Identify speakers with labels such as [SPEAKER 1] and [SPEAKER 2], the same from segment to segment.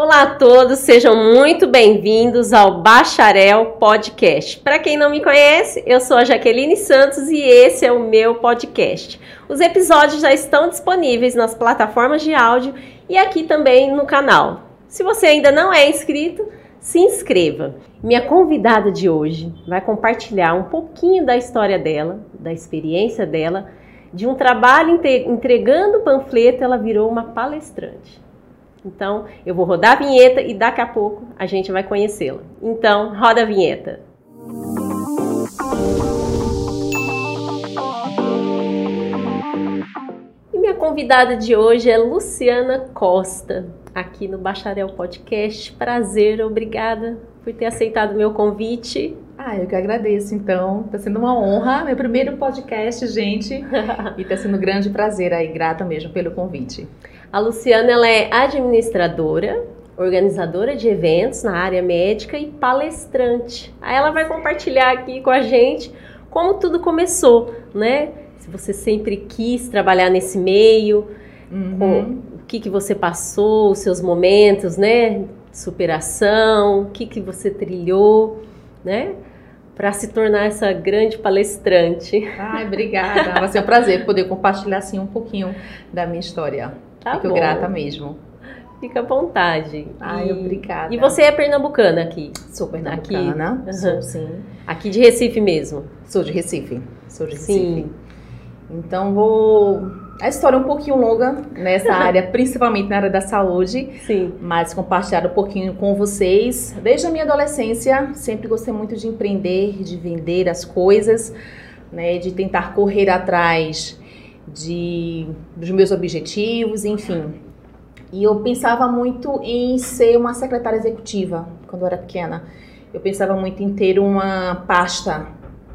[SPEAKER 1] Olá a todos, sejam muito bem-vindos ao Bacharel Podcast. Para quem não me conhece, eu sou a Jaqueline Santos e esse é o meu podcast. Os episódios já estão disponíveis nas plataformas de áudio e aqui também no canal. Se você ainda não é inscrito, se inscreva. Minha convidada de hoje vai compartilhar um pouquinho da história dela, da experiência dela, de um trabalho entregando panfleto, ela virou uma palestrante. Então, eu vou rodar a vinheta e daqui a pouco a gente vai conhecê-la. Então, roda a vinheta. E minha convidada de hoje é Luciana Costa, aqui no Bacharel Podcast. Prazer, obrigada por ter aceitado o meu convite.
[SPEAKER 2] Ah, eu que agradeço, então. Está sendo uma honra, meu primeiro podcast, gente. e está sendo um grande prazer aí, grata mesmo pelo convite.
[SPEAKER 1] A Luciana ela é administradora, organizadora de eventos na área médica e palestrante. Aí ela vai compartilhar aqui com a gente como tudo começou, né? Se você sempre quis trabalhar nesse meio, uhum. o que, que você passou, os seus momentos, né? Superação, o que, que você trilhou, né? Para se tornar essa grande palestrante.
[SPEAKER 2] Ai, obrigada. Vai ser um prazer poder compartilhar assim um pouquinho da minha história. Tá Fico bom. grata mesmo.
[SPEAKER 1] Fica à vontade.
[SPEAKER 2] Ai, e, obrigada.
[SPEAKER 1] E você é pernambucana aqui?
[SPEAKER 2] Sou pernambucana, aqui. Sou, sim.
[SPEAKER 1] Aqui de Recife mesmo?
[SPEAKER 2] Sou de Recife, sou de Recife. Sim. Então vou... A história é um pouquinho longa nessa área, principalmente na área da saúde.
[SPEAKER 1] Sim.
[SPEAKER 2] Mas compartilhar um pouquinho com vocês. Desde a minha adolescência, sempre gostei muito de empreender, de vender as coisas, né? De tentar correr atrás de, dos meus objetivos, enfim. E eu pensava muito em ser uma secretária executiva quando eu era pequena. Eu pensava muito em ter uma pasta.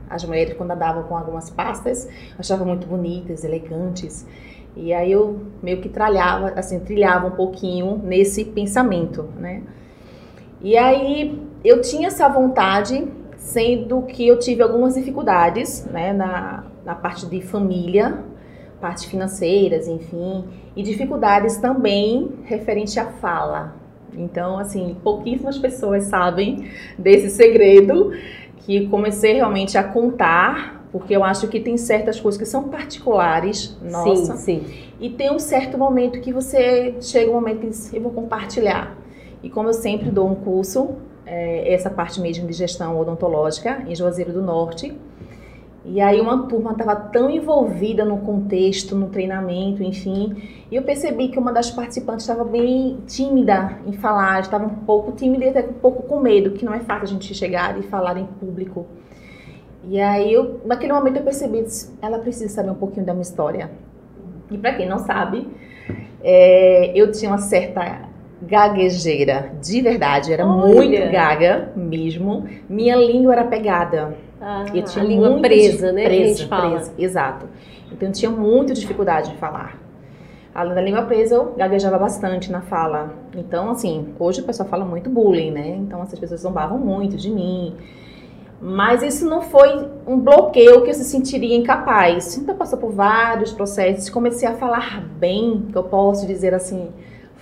[SPEAKER 2] As mulheres, quando andavam com algumas pastas, achavam muito bonitas, elegantes. E aí eu meio que tralhava, assim, trilhava um pouquinho nesse pensamento, né? E aí eu tinha essa vontade, sendo que eu tive algumas dificuldades, né, na, na parte de família, partes financeiras, enfim, e dificuldades também referente à fala. Então, assim, pouquíssimas pessoas sabem desse segredo que comecei realmente a contar, porque eu acho que tem certas coisas que são particulares, nossa.
[SPEAKER 1] Sim, sim.
[SPEAKER 2] E tem um certo momento que você chega um momento e diz, eu vou compartilhar. E como eu sempre dou um curso, é, essa parte mesmo de gestão odontológica em Juazeiro do Norte, e aí uma turma estava tão envolvida no contexto, no treinamento, enfim, e eu percebi que uma das participantes estava bem tímida em falar, estava um pouco tímida e até um pouco com medo, que não é fácil a gente chegar e falar em público. E aí eu, naquele momento eu percebi, ela precisa saber um pouquinho da minha história. E para quem não sabe, é, eu tinha uma certa gaguejeira, de verdade, era Olha. muito gaga mesmo. Minha língua era pegada.
[SPEAKER 1] Ah, eu tinha a língua presa, né?
[SPEAKER 2] Presa, presa, exato. Então eu tinha muita dificuldade de falar. Além da língua presa, eu gaguejava bastante na fala. Então, assim, hoje o pessoal fala muito bullying, né? Então essas pessoas zombavam muito de mim. Mas isso não foi um bloqueio que eu se sentiria incapaz. Então passou por vários processos, comecei a falar bem, que eu posso dizer assim,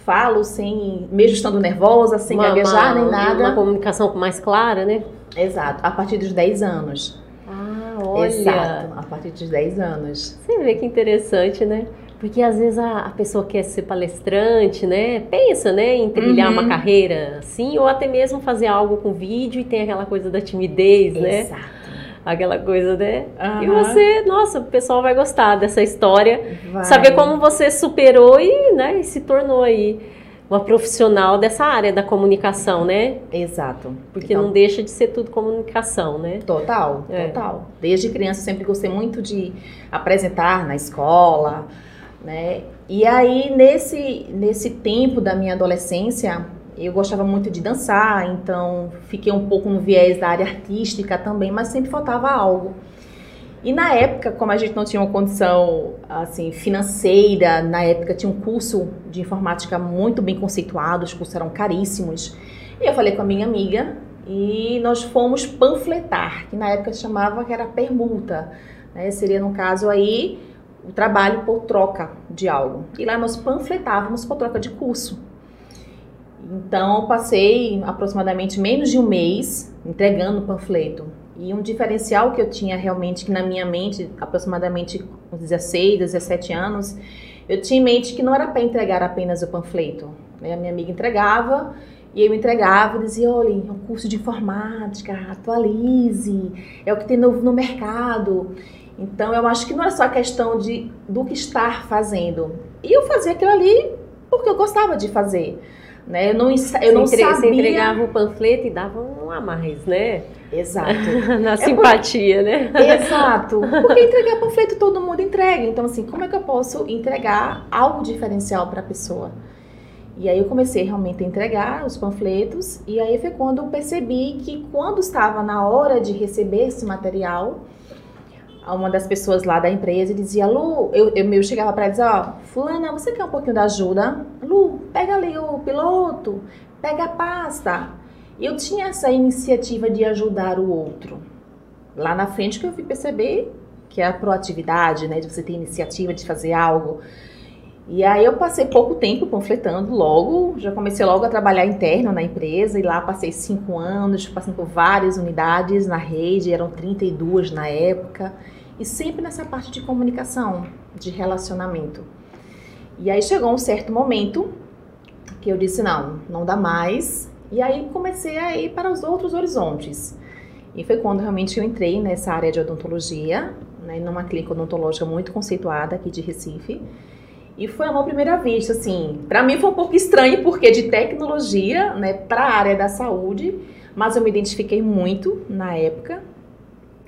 [SPEAKER 2] falo sem, mesmo estando nervosa, sem uma, gaguejar uma, nem nada.
[SPEAKER 1] Uma comunicação mais clara, né?
[SPEAKER 2] Exato, a partir dos 10 anos.
[SPEAKER 1] Ah, olha.
[SPEAKER 2] Exato, a partir dos 10 anos.
[SPEAKER 1] Você vê que interessante, né? Porque às vezes a, pessoa quer ser palestrante, né? Pensa, né, em trilhar uhum. uma carreira assim, ou até mesmo fazer algo com vídeo e tem aquela coisa da timidez,
[SPEAKER 2] Exato.
[SPEAKER 1] né?
[SPEAKER 2] Exato.
[SPEAKER 1] Aquela coisa, né? Uhum. E você, nossa, o pessoal vai gostar dessa história.
[SPEAKER 2] Vai.
[SPEAKER 1] Saber como você superou e, né, e se tornou aí uma profissional dessa área da comunicação, né?
[SPEAKER 2] Exato.
[SPEAKER 1] Porque então, não deixa de ser tudo comunicação, né?
[SPEAKER 2] Total, é. total. Desde criança sempre gostei muito de apresentar na escola, né? E aí nesse nesse tempo da minha adolescência, eu gostava muito de dançar, então fiquei um pouco no viés da área artística também, mas sempre faltava algo. E na época, como a gente não tinha uma condição assim financeira, na época tinha um curso de informática muito bem conceituado, os cursos eram caríssimos. E eu falei com a minha amiga e nós fomos panfletar, que na época chamava que era permuta, né? Seria no caso aí o trabalho por troca de algo. E lá nós panfletávamos por troca de curso. Então, passei aproximadamente menos de um mês entregando o panfleto. E um diferencial que eu tinha realmente, que na minha mente, aproximadamente uns 16, 17 anos, eu tinha em mente que não era para entregar apenas o panfleto. Né? A minha amiga entregava e eu entregava e dizia: olha, é um curso de informática, atualize, é o que tem novo no mercado. Então, eu acho que não é só questão de, do que estar fazendo. E eu fazia aquilo ali porque eu gostava de fazer. Né? Eu não, eu não sabia...
[SPEAKER 1] Você entregava o panfleto e dava um a mais, né?
[SPEAKER 2] Exato.
[SPEAKER 1] Na é simpatia, por... né?
[SPEAKER 2] Exato. Porque entregar panfleto todo mundo entrega. Então, assim, como é que eu posso entregar algo diferencial para a pessoa? E aí eu comecei realmente a entregar os panfletos. E aí foi quando eu percebi que quando estava na hora de receber esse material, uma das pessoas lá da empresa dizia, Lu, eu, eu, eu chegava para ela e dizia, ó, fulana, você quer um pouquinho da ajuda? Lu, pega ali o piloto, pega a pasta. Eu tinha essa iniciativa de ajudar o outro. Lá na frente que eu fui perceber que é a proatividade, né, de você ter iniciativa de fazer algo. E aí eu passei pouco tempo panfletando logo, já comecei logo a trabalhar interno na empresa e lá passei cinco anos, passando por várias unidades na rede, eram 32 na época, e sempre nessa parte de comunicação, de relacionamento. E aí chegou um certo momento que eu disse, não, não dá mais, e aí comecei a ir para os outros horizontes. E foi quando realmente eu entrei nessa área de odontologia, né, numa clínica odontológica muito conceituada aqui de Recife, e foi uma primeira vista, assim, para mim foi um pouco estranho porque de tecnologia, né, para a área da saúde, mas eu me identifiquei muito na época.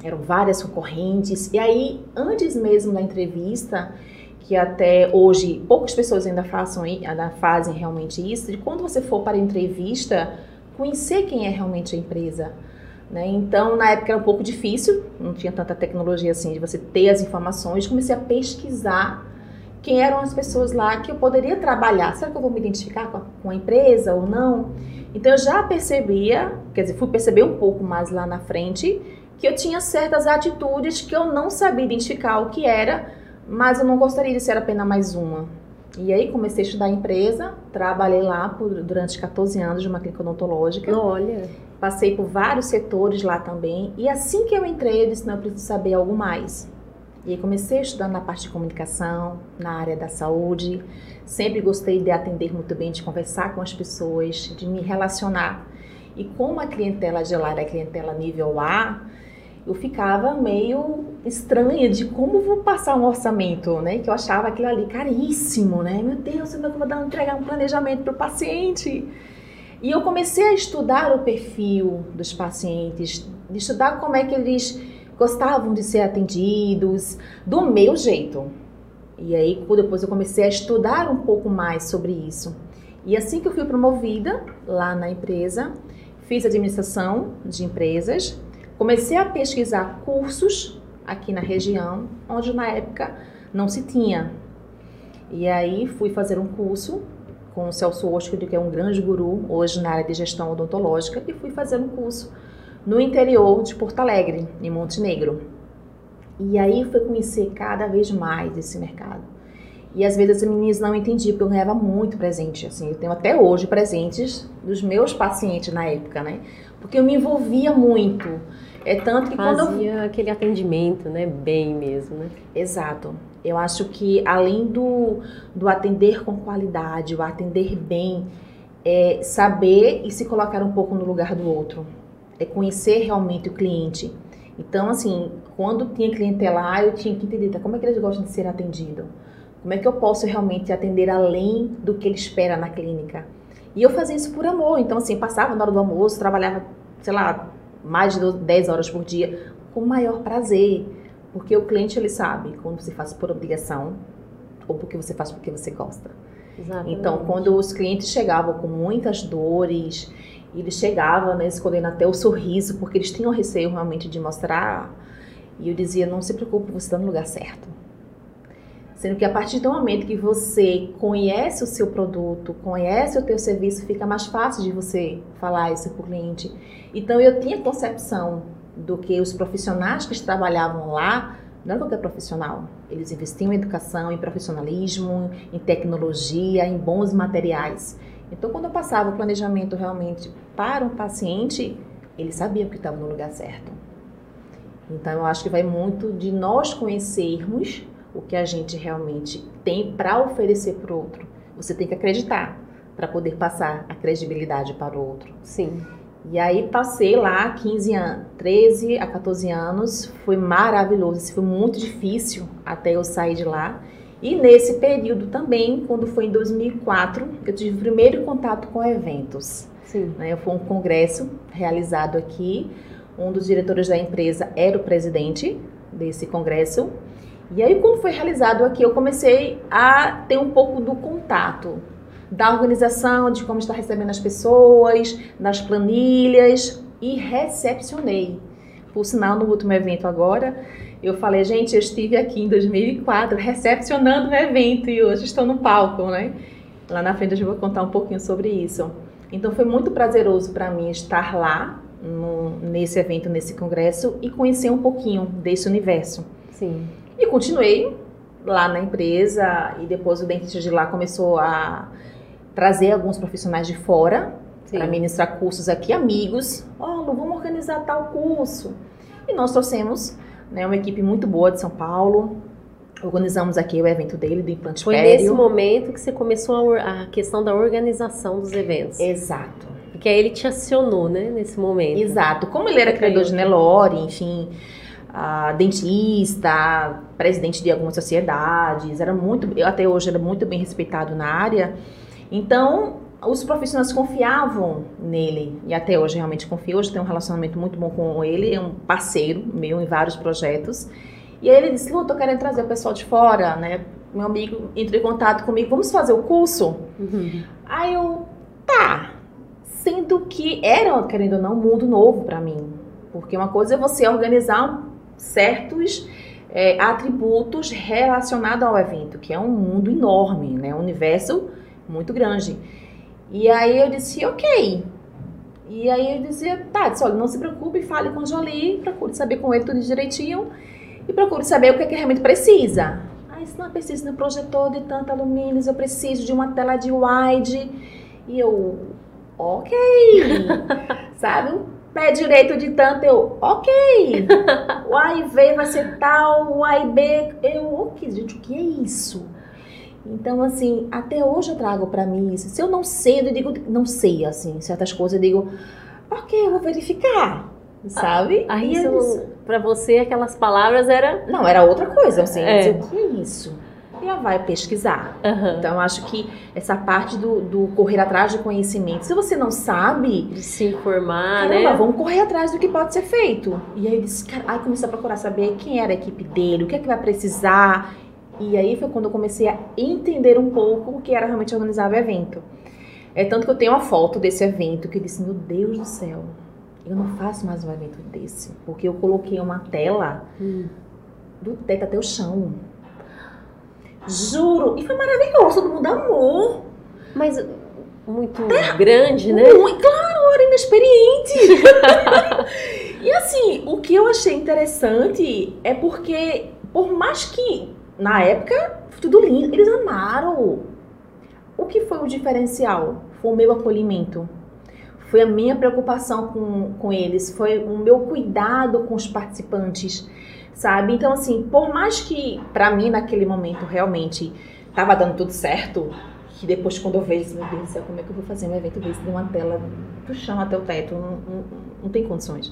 [SPEAKER 2] Eram várias concorrentes. E aí, antes mesmo da entrevista, que até hoje poucas pessoas ainda, façam, ainda fazem realmente isso, de quando você for para a entrevista, conhecer quem é realmente a empresa. Né? Então, na época era um pouco difícil, não tinha tanta tecnologia assim de você ter as informações, comecei a pesquisar quem eram as pessoas lá que eu poderia trabalhar. Será que eu vou me identificar com a, com a empresa ou não? Então eu já percebia, quer dizer, fui perceber um pouco mais lá na frente, que eu tinha certas atitudes que eu não sabia identificar o que era, mas eu não gostaria de ser apenas mais uma. E aí comecei a estudar empresa, trabalhei lá por, durante 14 anos de uma clínica odontológica.
[SPEAKER 1] Olha.
[SPEAKER 2] Passei por vários setores lá também. E assim que eu entrei, eu disse, não, eu preciso saber algo mais. E comecei a estudar na parte de comunicação, na área da saúde. Sempre gostei de atender muito bem, de conversar com as pessoas, de me relacionar. E como a clientela de lá era clientela nível A, eu ficava meio estranha de como vou passar um orçamento, né? Que eu achava aquilo ali caríssimo, né? Meu Deus, como é eu vou dar, entregar um planejamento para o paciente? E eu comecei a estudar o perfil dos pacientes, de estudar como é que eles gostavam de ser atendidos do meu jeito. E aí depois eu comecei a estudar um pouco mais sobre isso. E assim que eu fui promovida lá na empresa, fiz administração de empresas, comecei a pesquisar cursos aqui na região, onde na época não se tinha. E aí fui fazer um curso com o Celso Oscar, que é um grande guru hoje na área de gestão odontológica, e fui fazer um curso no interior de Porto Alegre, em Montenegro. E aí foi conhecer cada vez mais esse mercado. E às vezes as meninas não entendiam, porque eu ganhava muito presente. Assim, eu tenho até hoje presentes dos meus pacientes na época, né? Porque eu me envolvia muito. É tanto que
[SPEAKER 1] Fazia
[SPEAKER 2] quando
[SPEAKER 1] eu... aquele atendimento, né? Bem mesmo, né?
[SPEAKER 2] Exato. Eu acho que além do, do atender com qualidade, o atender bem, é saber e se colocar um pouco no lugar do outro é conhecer realmente o cliente. Então, assim, quando tinha clientela, eu tinha que entender tá, como é que eles gostam de ser atendidos. Como é que eu posso realmente atender além do que ele espera na clínica? E eu fazia isso por amor. Então, assim, passava na hora do almoço, trabalhava, sei lá, mais de 10 horas por dia, com o maior prazer. Porque o cliente, ele sabe quando você faz por obrigação ou porque você faz porque você gosta. Exatamente. Então, quando os clientes chegavam com muitas dores, e ele chegava, né, escondendo até o sorriso, porque eles tinham receio realmente de mostrar. E eu dizia: não se preocupe, você está no lugar certo. Sendo que a partir do momento que você conhece o seu produto, conhece o teu serviço, fica mais fácil de você falar isso para o cliente. Então eu tinha concepção do que os profissionais que trabalhavam lá não era qualquer profissional. Eles investiam em educação, em profissionalismo, em tecnologia, em bons materiais. Então, quando eu passava o planejamento realmente para um paciente, ele sabia que estava no lugar certo. Então, eu acho que vai muito de nós conhecermos o que a gente realmente tem para oferecer para o outro. Você tem que acreditar para poder passar a credibilidade para o outro.
[SPEAKER 1] Sim.
[SPEAKER 2] E aí passei lá 15 anos, 13 a 14 anos, foi maravilhoso, foi muito difícil até eu sair de lá. E nesse período também, quando foi em 2004, eu tive o primeiro contato com eventos.
[SPEAKER 1] Sim.
[SPEAKER 2] Né? Foi um congresso realizado aqui, um dos diretores da empresa era o presidente desse congresso. E aí, quando foi realizado aqui, eu comecei a ter um pouco do contato da organização, de como está recebendo as pessoas, das planilhas e recepcionei. Por sinal, no último evento agora, eu falei, gente, eu estive aqui em 2004 recepcionando o evento e hoje estou no palco, né? Lá na frente eu vou contar um pouquinho sobre isso. Então foi muito prazeroso para mim estar lá no, nesse evento, nesse congresso e conhecer um pouquinho desse universo.
[SPEAKER 1] Sim.
[SPEAKER 2] E continuei lá na empresa e depois o dentista de lá começou a trazer alguns profissionais de fora para ministrar cursos aqui, amigos. Ó, oh, vamos organizar tal curso. E nós trouxemos né, uma equipe muito boa de São Paulo. Organizamos aqui o evento dele, do implante
[SPEAKER 1] Foi
[SPEAKER 2] pério.
[SPEAKER 1] nesse momento que você começou a, a, questão da organização dos eventos.
[SPEAKER 2] Exato.
[SPEAKER 1] Porque aí ele te acionou, né, nesse momento.
[SPEAKER 2] Exato. Como ele era criador de Nelore, enfim, uh, dentista, presidente de algumas sociedades, era muito, até hoje era muito bem respeitado na área. Então, os profissionais confiavam nele, e até hoje realmente confio. Hoje tenho um relacionamento muito bom com ele, é um parceiro meu em vários projetos. E aí ele disse: Lu, tô querendo trazer o pessoal de fora, né? Meu amigo entrou em contato comigo, vamos fazer o curso? Uhum. Aí eu, tá. Sendo que era, querendo ou não, um mundo novo para mim. Porque uma coisa é você organizar certos é, atributos relacionados ao evento, que é um mundo enorme, né? Um universo muito grande. E aí eu disse, ok. E aí eu dizia, tá, disse, olha, não se preocupe, fale com o Jolie, procure saber com ele tudo direitinho e procure saber o que, é que realmente precisa. Ah, isso não precisa de um projetor de tanto alumínio, eu preciso de uma tela de wide. E eu, ok. Sabe, um pé direito de tanto, eu, ok. O A e V vai ser tal, o A e B, eu, ok, gente, o que é isso? Então, assim, até hoje eu trago para mim isso. Se eu não sei, eu digo, não sei, assim, certas coisas, eu digo, ok, eu vou verificar, sabe?
[SPEAKER 1] Ah, aí, para você, aquelas palavras era...
[SPEAKER 2] Não, era outra coisa, assim, é. o que é isso? E ela vai pesquisar. Uhum. Então, eu acho que essa parte do, do, correr atrás de conhecimento, se você não sabe...
[SPEAKER 1] De se informar,
[SPEAKER 2] caramba,
[SPEAKER 1] né?
[SPEAKER 2] vamos correr atrás do que pode ser feito. E aí, eu disse, cara, aí comecei a procurar saber quem era a equipe dele, o que é que vai precisar e aí foi quando eu comecei a entender um pouco o que era realmente organizar o evento. É tanto que eu tenho uma foto desse evento que eu disse, meu Deus do céu, eu não faço mais um evento desse. Porque eu coloquei uma tela hum. do teto até o chão. Juro! E foi maravilhoso, todo mundo amou.
[SPEAKER 1] Mas muito grande, né?
[SPEAKER 2] Muito, claro, eu era inexperiente. e assim, o que eu achei interessante é porque, por mais que na época, tudo lindo. Eles amaram. O que foi o diferencial? Foi o meu acolhimento. Foi a minha preocupação com, com eles. Foi o meu cuidado com os participantes, sabe? Então, assim, por mais que para mim naquele momento realmente tava dando tudo certo, que depois quando eu vejo, meu Deus do céu, como é que eu vou fazer um evento desse de uma tela do chão até o teto? Não, não, não tem condições.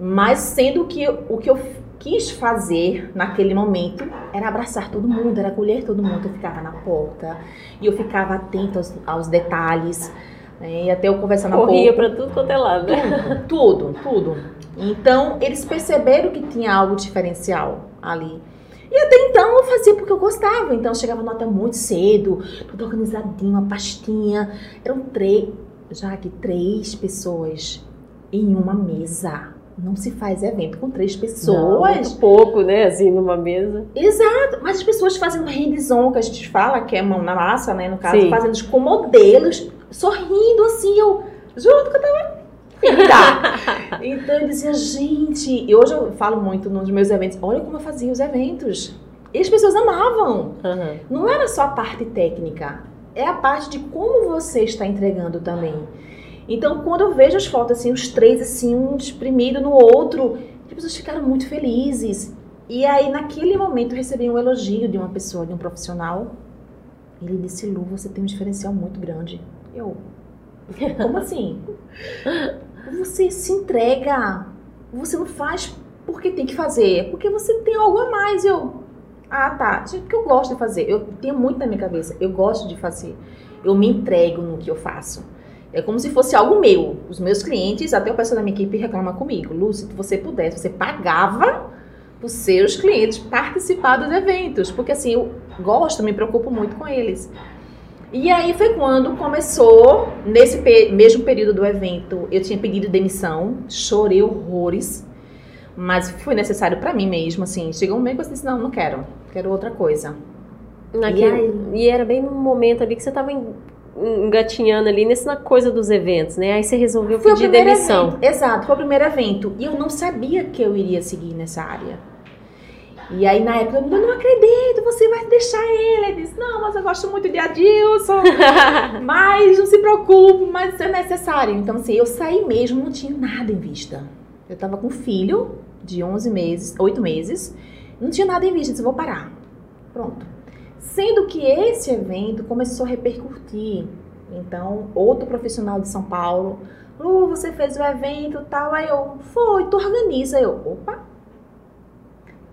[SPEAKER 2] Mas sendo que o que eu quis fazer naquele momento era abraçar todo mundo, era acolher todo mundo. Eu ficava na porta e eu ficava atenta aos, aos detalhes. Né? E até eu conversando
[SPEAKER 1] Corria para tudo quanto é lado,
[SPEAKER 2] né? Tudo, tudo, tudo. Então, eles perceberam que tinha algo diferencial ali. E até então eu fazia porque eu gostava. Então, eu chegava nota muito cedo, tudo organizadinho, uma pastinha. Eram três, já que três pessoas em uma mesa não se faz evento com três pessoas. Não,
[SPEAKER 1] muito pouco, né? Assim, numa mesa.
[SPEAKER 2] Exato. Mas as pessoas fazendo hands-on, que a gente fala, que é mão na massa, né? No caso, Sim. fazendo com modelos, sorrindo assim, eu junto que eu tava então eu dizia, gente, e hoje eu falo muito nos meus eventos, olha como eu fazia os eventos. E as pessoas amavam. Uhum. Não era só a parte técnica, é a parte de como você está entregando também. Então, quando eu vejo as fotos assim, os três assim, um espremido no outro, as pessoas ficaram muito felizes. E aí, naquele momento, eu recebi um elogio de uma pessoa, de um profissional. Ele disse, Lu, você tem um diferencial muito grande. Eu, como assim? Você se entrega. Você não faz porque tem que fazer, porque você tem algo a mais. Eu, ah, tá. Porque eu gosto de fazer. Eu tenho muito na minha cabeça. Eu gosto de fazer. Eu me entrego no que eu faço. É como se fosse algo meu. Os meus clientes, até o pessoal da minha equipe reclama comigo. Lu, se você pudesse, você pagava os seus clientes participar dos eventos. Porque assim, eu gosto, me preocupo muito com eles. E aí foi quando começou, nesse mesmo período do evento, eu tinha pedido demissão, chorei horrores, mas foi necessário para mim mesmo, assim. Chegou um momento que eu disse, não, não quero, quero outra coisa.
[SPEAKER 1] Naquele, e, aí, e era bem no momento ali que você estava engatinhando ali nessa coisa dos eventos, né? Aí você resolveu foi pedir demissão.
[SPEAKER 2] Evento. Exato, foi o primeiro evento. E eu não sabia que eu iria seguir nessa área. E aí, na época, eu não acredito, você vai deixar ele. Ele disse, não, mas eu gosto muito de Adilson. mas não se preocupe, mas isso é necessário. Então, assim, eu saí mesmo, não tinha nada em vista. Eu tava com um filho de 11 meses, 8 meses, não tinha nada em vista, disse, vou parar. Pronto. Sendo que esse evento começou a repercutir. Então, outro profissional de São Paulo, Lu, você fez o evento tal, aí eu, foi, tu organiza. Eu, opa,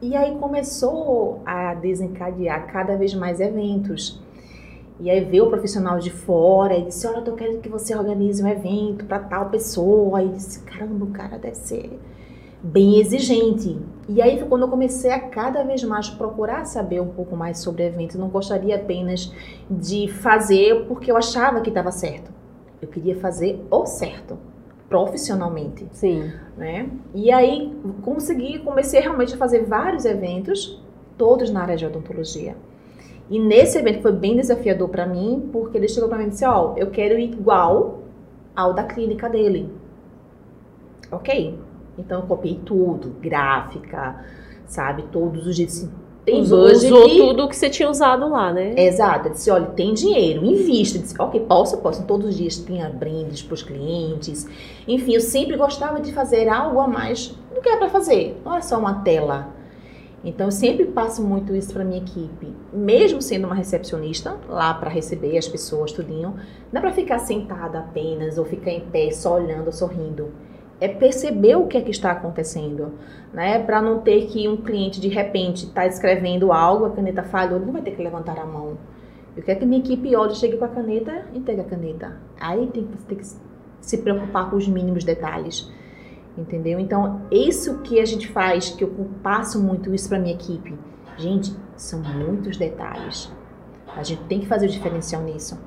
[SPEAKER 2] e aí começou a desencadear cada vez mais eventos. E aí veio o profissional de fora e disse: Olha, eu tô querendo que você organize um evento para tal pessoa. E disse: Caramba, o cara deve ser bem exigente. E aí foi quando eu comecei a cada vez mais procurar saber um pouco mais sobre eventos. Não gostaria apenas de fazer porque eu achava que estava certo. Eu queria fazer o certo profissionalmente.
[SPEAKER 1] Sim.
[SPEAKER 2] Né? E aí consegui, comecei realmente a fazer vários eventos, todos na área de odontologia. E nesse evento foi bem desafiador para mim, porque ele chegou para mim e disse: Ó, oh, eu quero ir igual ao da clínica dele. Ok. Então eu copiei tudo, gráfica, sabe? Todos os dias
[SPEAKER 1] tem usou, usou tudo que você tinha usado lá, né?
[SPEAKER 2] Exato. Eu disse, olha, tem dinheiro, invista. Eu disse, ok, posso, posso. Todos os dias tinha brindes para os clientes. Enfim, eu sempre gostava de fazer algo a mais do que é para fazer. Não é só uma tela. Então, eu sempre passo muito isso para minha equipe. Mesmo sendo uma recepcionista, lá para receber as pessoas, tudinho, não é para ficar sentada apenas ou ficar em pé só olhando, sorrindo é perceber o que é que está acontecendo, né? Para não ter que um cliente de repente está escrevendo algo, a caneta falhou, ele não vai ter que levantar a mão. Eu quero que minha equipe olhe, chegue com a caneta e entregue a caneta. Aí tem que, tem que se preocupar com os mínimos detalhes, entendeu? Então, isso que a gente faz, que eu passo muito isso para minha equipe. Gente, são muitos detalhes. A gente tem que fazer o diferencial nisso.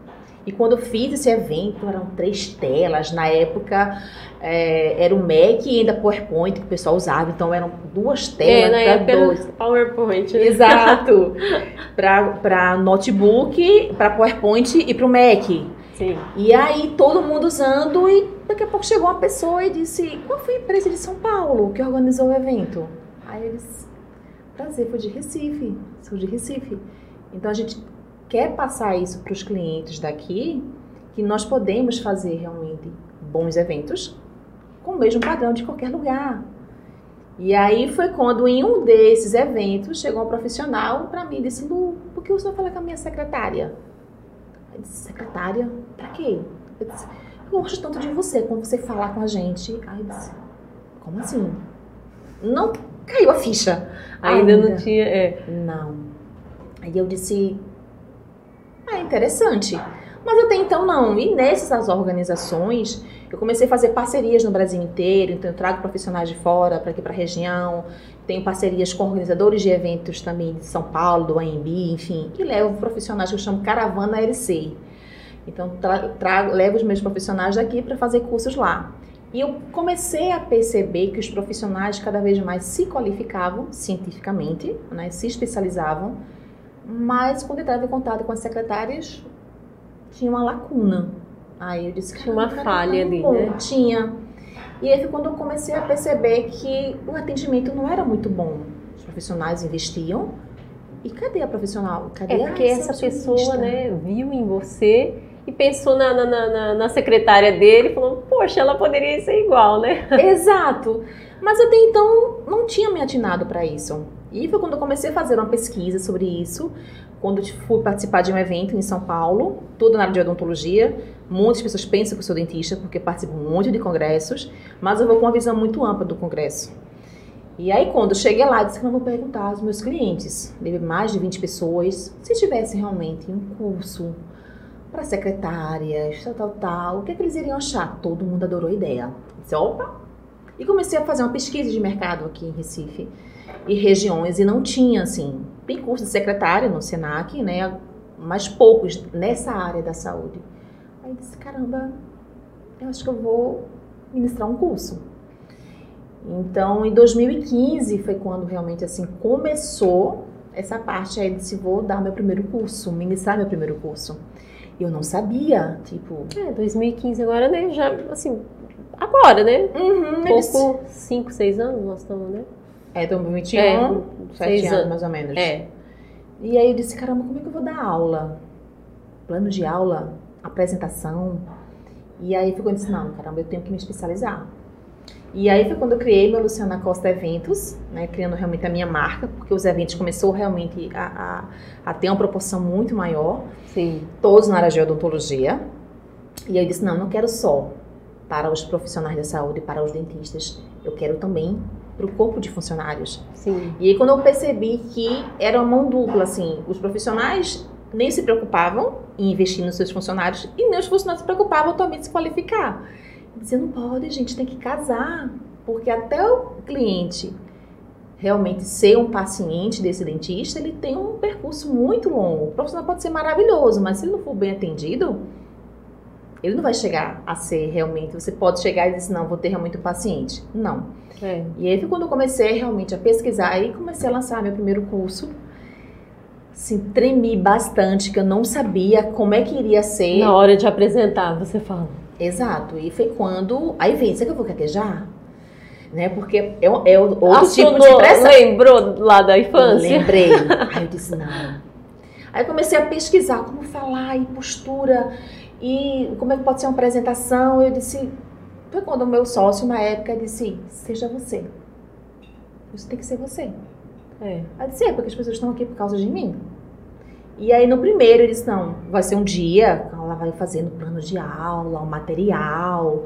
[SPEAKER 2] E quando eu fiz esse evento, eram três telas. Na época, é, era o Mac e ainda PowerPoint que o pessoal usava. Então, eram duas telas. É,
[SPEAKER 1] na dois. PowerPoint. Né?
[SPEAKER 2] Exato. para notebook, para PowerPoint e para o Mac.
[SPEAKER 1] Sim.
[SPEAKER 2] E aí, todo mundo usando. E daqui a pouco chegou uma pessoa e disse, qual foi a empresa de São Paulo que organizou o evento? Aí eles, prazer, foi de Recife. Sou de Recife. Então, a gente quer passar isso para os clientes daqui, que nós podemos fazer realmente bons eventos com o mesmo padrão de qualquer lugar. E aí foi quando em um desses eventos chegou um profissional para mim e disse: Lu, por que o senhor fala com a minha secretária? Eu disse: Secretária? Para quê? Eu disse: Eu gosto tanto de você quando você fala com a gente. Aí eu disse: Como assim? Não caiu a ficha.
[SPEAKER 1] Ainda, ainda. não tinha. É.
[SPEAKER 2] Não. Aí eu disse: é interessante. Mas até então não. E nessas organizações, eu comecei a fazer parcerias no Brasil inteiro. Então eu trago profissionais de fora para aqui para a região. Tenho parcerias com organizadores de eventos também de São Paulo, do AMB, enfim. E levo profissionais que eu chamo Caravana LC. Então trago, levo os meus profissionais daqui para fazer cursos lá. E eu comecei a perceber que os profissionais cada vez mais se qualificavam cientificamente, né, se especializavam mas quando entrava em contato com as secretárias, tinha uma lacuna. Aí eu disse que
[SPEAKER 1] tinha uma falha ali, bom. né?
[SPEAKER 2] Tinha. E aí foi quando eu comecei a perceber que o atendimento não era muito bom. Os profissionais investiam, E cadê a profissional? Cadê
[SPEAKER 1] É porque essa pessoa, né, viu em você e pensou na, na, na, na secretária dele e falou, poxa, ela poderia ser igual, né?
[SPEAKER 2] Exato. Mas até então não tinha me atinado para isso. E foi quando eu comecei a fazer uma pesquisa sobre isso, quando fui participar de um evento em São Paulo, tudo na área de odontologia. Muitas pessoas pensam que eu sou dentista porque participo muito de congressos, mas eu vou com uma visão muito ampla do congresso. E aí, quando eu cheguei lá, eu disse que eu vou perguntar aos meus clientes, teve mais de 20 pessoas, se tivesse realmente um curso para secretárias, tal, tal, tal, o que, é que eles iriam achar? Todo mundo adorou a ideia. Eu disse, opa! E comecei a fazer uma pesquisa de mercado aqui em Recife e regiões, e não tinha, assim, tem curso de secretária no SENAC, né, mas poucos nessa área da saúde. Aí disse, caramba, eu acho que eu vou ministrar um curso. Então, em 2015 foi quando realmente assim começou essa parte aí de se vou dar meu primeiro curso, ministrar meu primeiro curso. Eu não sabia, tipo,
[SPEAKER 1] É, 2015 agora, né, já, assim, agora, né?
[SPEAKER 2] uhum,
[SPEAKER 1] Pouco, 5, 6 anos nós estamos, né?
[SPEAKER 2] é 2021,
[SPEAKER 1] É,
[SPEAKER 2] sete
[SPEAKER 1] seis
[SPEAKER 2] anos
[SPEAKER 1] anos.
[SPEAKER 2] mais ou menos.
[SPEAKER 1] É.
[SPEAKER 2] E aí eu disse, caramba, como é que eu vou dar aula? Plano de aula, apresentação. E aí eu disse, não, caramba, eu tenho que me especializar. E aí foi quando eu criei meu Luciana Costa Eventos, né, criando realmente a minha marca, porque os eventos começou realmente a, a, a ter uma proporção muito maior,
[SPEAKER 1] Sim.
[SPEAKER 2] todos na área de odontologia. E aí eu disse, não, não quero só para os profissionais da saúde, para os dentistas, eu quero também para o corpo de funcionários.
[SPEAKER 1] Sim.
[SPEAKER 2] E aí quando eu percebi que era uma mão dupla, assim, os profissionais nem se preocupavam em investir nos seus funcionários e nem os funcionários se preocupavam também em se qualificar. Dizia, não pode, gente, tem que casar, porque até o cliente realmente ser um paciente desse dentista, ele tem um percurso muito longo. O profissional pode ser maravilhoso, mas se ele não for bem atendido, ele não vai chegar a ser realmente. Você pode chegar e dizer, não, vou ter realmente um paciente. Não.
[SPEAKER 1] É.
[SPEAKER 2] E aí foi quando eu comecei realmente a pesquisar e comecei a lançar meu primeiro curso. Assim, tremi bastante, que eu não sabia como é que iria ser.
[SPEAKER 1] Na hora de apresentar, você fala.
[SPEAKER 2] Exato. E foi quando. Aí vem, você que eu vou gaguejar? Né? Porque é, é outro tipo de
[SPEAKER 1] Acionou,
[SPEAKER 2] pressão.
[SPEAKER 1] lembrou lá da infância?
[SPEAKER 2] Lembrei. Aí eu disse, não. Aí eu comecei a pesquisar como falar e postura e como é que pode ser uma apresentação. Eu disse, foi quando o meu sócio na época disse, seja você. Você tem que ser você.
[SPEAKER 1] É.
[SPEAKER 2] Aí disse, é, porque as pessoas estão aqui por causa de mim. E aí no primeiro ele disse, não, vai ser um dia, ela vai fazendo plano de aula, um material.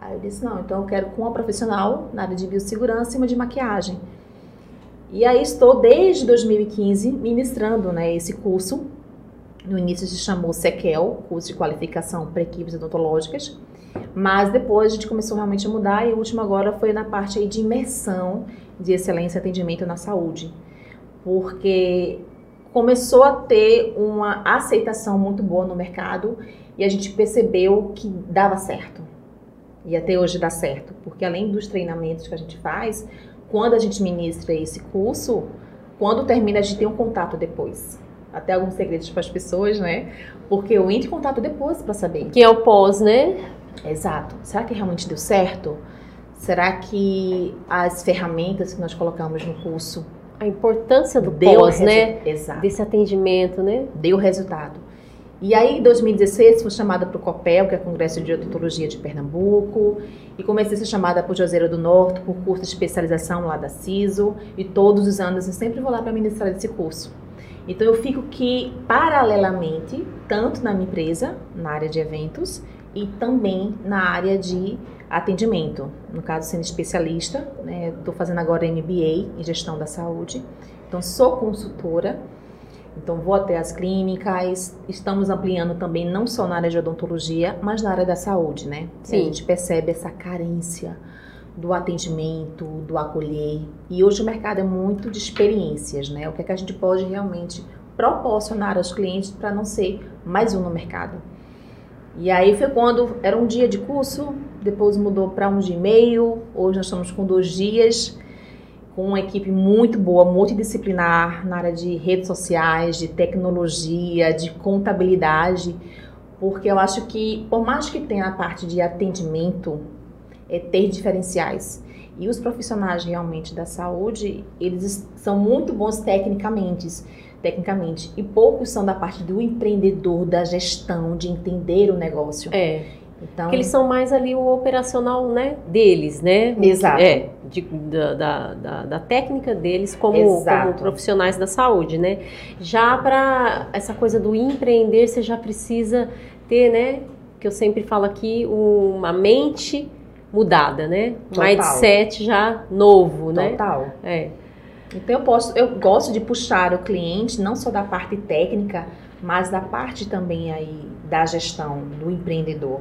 [SPEAKER 2] Aí eu disse, não, então eu quero com uma profissional na área de biossegurança e cima de maquiagem. E aí estou desde 2015 ministrando né, esse curso. No início se chamou SEQUEL, curso de qualificação para equipes odontológicas. Mas depois a gente começou realmente a mudar e o último agora foi na parte aí de imersão de excelência e atendimento na saúde. Porque começou a ter uma aceitação muito boa no mercado e a gente percebeu que dava certo. E até hoje dá certo, porque além dos treinamentos que a gente faz, quando a gente ministra esse curso, quando termina a gente tem um contato depois. Até alguns segredos para as pessoas, né? Porque eu entro em contato depois para saber.
[SPEAKER 1] Que é o pós, né?
[SPEAKER 2] Exato. Será que realmente deu certo? Será que as ferramentas que nós colocamos no curso
[SPEAKER 1] A importância do
[SPEAKER 2] deu
[SPEAKER 1] pós, né?
[SPEAKER 2] Exato.
[SPEAKER 1] Desse atendimento, né?
[SPEAKER 2] Deu resultado. E aí, em 2016, fui chamada para o COPEL, que é o Congresso de Odontologia de Pernambuco, e comecei a ser chamada para o Juazeiro do Norte, por curso de especialização lá da CISO, e todos os anos eu sempre vou lá para ministrar esse curso. Então, eu fico que, paralelamente, tanto na minha empresa, na área de eventos, e também na área de atendimento. No caso, sendo especialista, estou fazendo agora MBA em gestão da saúde. Então, sou consultora. Então, vou até as clínicas. Estamos ampliando também, não só na área de odontologia, mas na área da saúde, né?
[SPEAKER 1] Sim.
[SPEAKER 2] A gente percebe essa carência do atendimento, do acolher. E hoje o mercado é muito de experiências, né? O que é que a gente pode realmente proporcionar aos clientes para não ser mais um no mercado. E aí foi quando era um dia de curso, depois mudou para um dia e meio, hoje nós estamos com dois dias, com uma equipe muito boa, multidisciplinar na área de redes sociais, de tecnologia, de contabilidade, porque eu acho que, por mais que tenha a parte de atendimento, é ter diferenciais. E os profissionais realmente da saúde, eles são muito bons tecnicamente. tecnicamente e poucos são da parte do empreendedor, da gestão, de entender o negócio.
[SPEAKER 1] É. Então, Porque eles são mais ali o operacional, né, deles, né?
[SPEAKER 2] Exato.
[SPEAKER 1] É, de, da, da, da, técnica deles como, como, profissionais da saúde, né? Já para essa coisa do empreender, você já precisa ter, né, que eu sempre falo aqui, uma mente mudada, né? Um mindset já novo,
[SPEAKER 2] né? Total. É. Então eu posso, eu gosto de puxar o cliente não só da parte técnica, mas da parte também aí da gestão do empreendedor.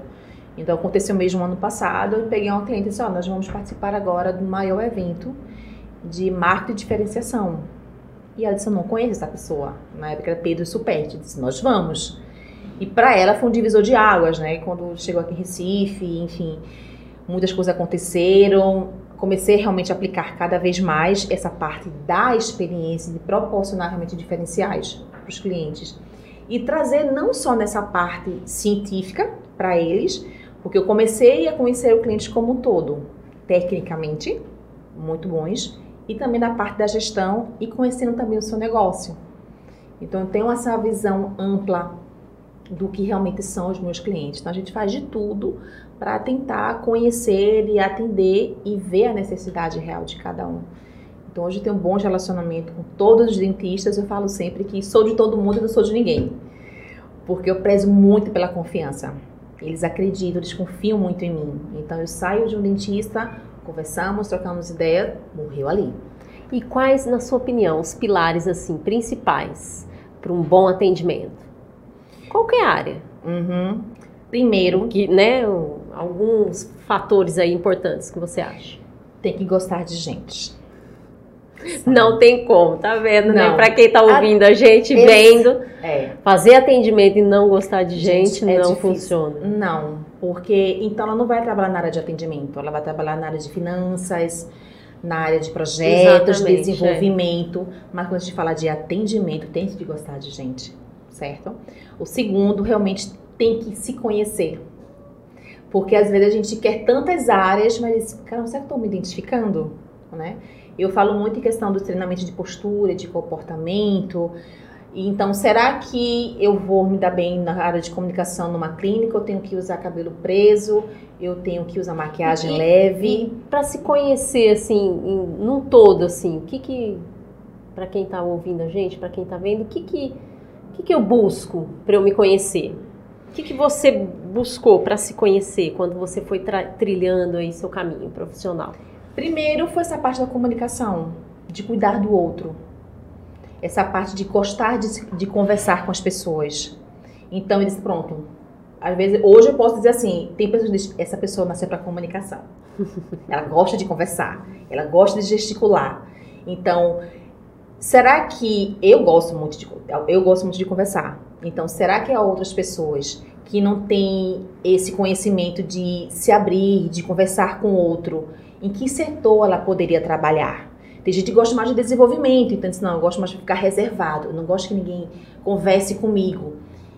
[SPEAKER 2] Então aconteceu mesmo ano passado, eu peguei uma cliente e disse, ó, oh, nós vamos participar agora do maior evento de marketing e diferenciação. E ela disse, eu não conheço essa pessoa. Na época era Pedro Superti. Disse, nós vamos. E para ela foi um divisor de águas, né? Quando chegou aqui em Recife, enfim, muitas coisas aconteceram. Comecei realmente a aplicar cada vez mais essa parte da experiência, de proporcionar realmente diferenciais para os clientes. E trazer não só nessa parte científica para eles, porque eu comecei a conhecer o cliente como um todo, tecnicamente, muito bons, e também da parte da gestão e conhecendo também o seu negócio. Então eu tenho essa visão ampla do que realmente são os meus clientes. Então a gente faz de tudo para tentar conhecer e atender e ver a necessidade real de cada um. Então hoje eu tenho um bom relacionamento com todos os dentistas. Eu falo sempre que sou de todo mundo e não sou de ninguém, porque eu prezo muito pela confiança. Eles acreditam, eles confiam muito em mim. Então eu saio de um dentista, conversamos, trocamos ideia, morreu ali.
[SPEAKER 1] E quais, na sua opinião, os pilares assim principais para um bom atendimento? Qualquer área.
[SPEAKER 2] Uhum. Primeiro,
[SPEAKER 1] que, né, alguns fatores aí importantes que você acha.
[SPEAKER 2] Tem que gostar de gente.
[SPEAKER 1] Não tem como, tá vendo, né? não. né? Para quem tá ouvindo a, a gente, esse, vendo, é. fazer atendimento e não gostar de gente, gente é não difícil. funciona.
[SPEAKER 2] Não, porque então ela não vai trabalhar na área de atendimento, ela vai trabalhar na área de finanças, na área de projetos, de desenvolvimento, é. mas quando a gente fala de atendimento, tem que gostar de gente, certo? O segundo, realmente tem que se conhecer. Porque às vezes a gente quer tantas áreas, mas, cara, será que estou me identificando? Né? Eu falo muito em questão do treinamento de postura, de comportamento. Então, será que eu vou me dar bem na área de comunicação numa clínica? Eu tenho que usar cabelo preso? Eu tenho que usar maquiagem e, leve?
[SPEAKER 1] Para se conhecer, assim, em, num todo, assim, o que que... Para quem está ouvindo a gente, para quem está vendo, o que que, o que que eu busco para eu me conhecer? O que que você buscou para se conhecer quando você foi trilhando aí seu caminho profissional?
[SPEAKER 2] Primeiro foi essa parte da comunicação, de cuidar do outro. Essa parte de gostar de, de conversar com as pessoas. Então eles, pronto. Às vezes, hoje eu posso dizer assim: tem pessoas que dizem, essa pessoa nasceu para comunicação. ela gosta de conversar, ela gosta de gesticular. Então, será que eu gosto muito de eu gosto muito de conversar? Então, será que há outras pessoas que não têm esse conhecimento de se abrir, de conversar com outro? em que setor ela poderia trabalhar. Tem gente que gosta mais de desenvolvimento, então diz, não, eu gosto mais de ficar reservado, eu não gosto que ninguém converse comigo.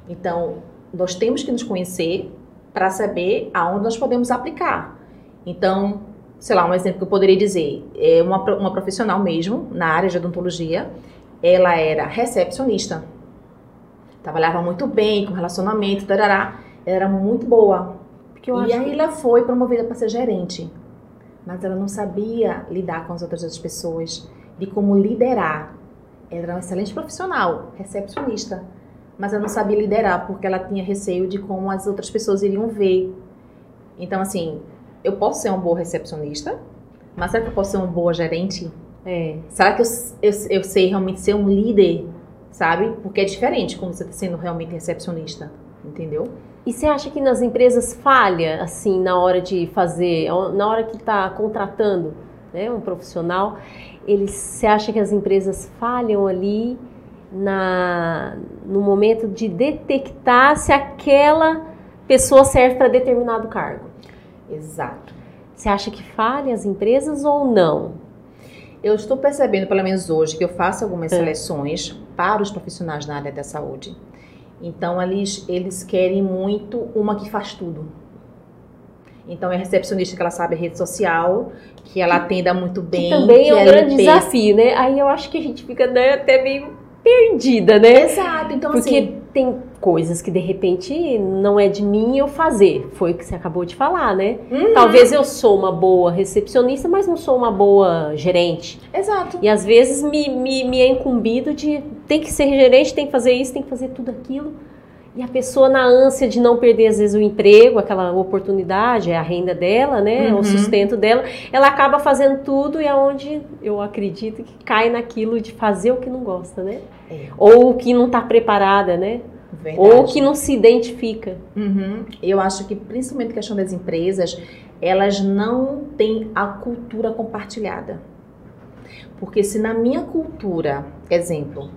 [SPEAKER 2] Então, nós temos que nos conhecer para saber aonde nós podemos aplicar. Então, sei lá, um exemplo que eu poderia dizer, é uma, uma profissional mesmo, na área de odontologia, ela era recepcionista. Trabalhava muito bem, com relacionamento, tarará, ela era muito boa. e aí que... ela foi promovida para ser gerente mas ela não sabia lidar com as outras pessoas, de como liderar. Ela era uma excelente profissional, recepcionista, mas ela não sabia liderar porque ela tinha receio de como as outras pessoas iriam ver. Então, assim, eu posso ser uma boa recepcionista, mas será que eu posso ser uma boa gerente? É. Será que eu, eu, eu sei realmente ser um líder, sabe? Porque é diferente quando você está sendo realmente recepcionista, entendeu?
[SPEAKER 1] E você acha que nas empresas falha, assim, na hora de fazer, na hora que está contratando né, um profissional, eles, você acha que as empresas falham ali na, no momento de detectar se aquela pessoa serve para determinado cargo?
[SPEAKER 2] Exato.
[SPEAKER 1] Você acha que falha as empresas ou não?
[SPEAKER 2] Eu estou percebendo, pelo menos hoje, que eu faço algumas é. seleções para os profissionais na área da saúde. Então eles, eles querem muito uma que faz tudo. Então é recepcionista que ela sabe rede social, que ela atenda muito bem.
[SPEAKER 1] Que também é um grande desafio, né? Aí eu acho que a gente fica né, até meio perdida, né?
[SPEAKER 2] Exato. Então,
[SPEAKER 1] Porque
[SPEAKER 2] assim,
[SPEAKER 1] tem coisas que de repente não é de mim eu fazer. Foi o que você acabou de falar, né?
[SPEAKER 2] uhum,
[SPEAKER 1] Talvez eu sou uma boa recepcionista, mas não sou uma boa gerente.
[SPEAKER 2] Exato.
[SPEAKER 1] E às vezes me, me, me é incumbido de tem que ser gerente, tem que fazer isso, tem que fazer tudo aquilo. E a pessoa, na ânsia de não perder, às vezes, o emprego, aquela oportunidade, é a renda dela, né?
[SPEAKER 2] Uhum.
[SPEAKER 1] O sustento dela, ela acaba fazendo tudo e é onde eu acredito que cai naquilo de fazer o que não gosta, né?
[SPEAKER 2] É,
[SPEAKER 1] Ou o que não está preparada, né?
[SPEAKER 2] Verdade.
[SPEAKER 1] Ou que não se identifica.
[SPEAKER 2] Uhum. Eu acho que, principalmente a questão das empresas, elas não têm a cultura compartilhada. Porque se na minha cultura, exemplo,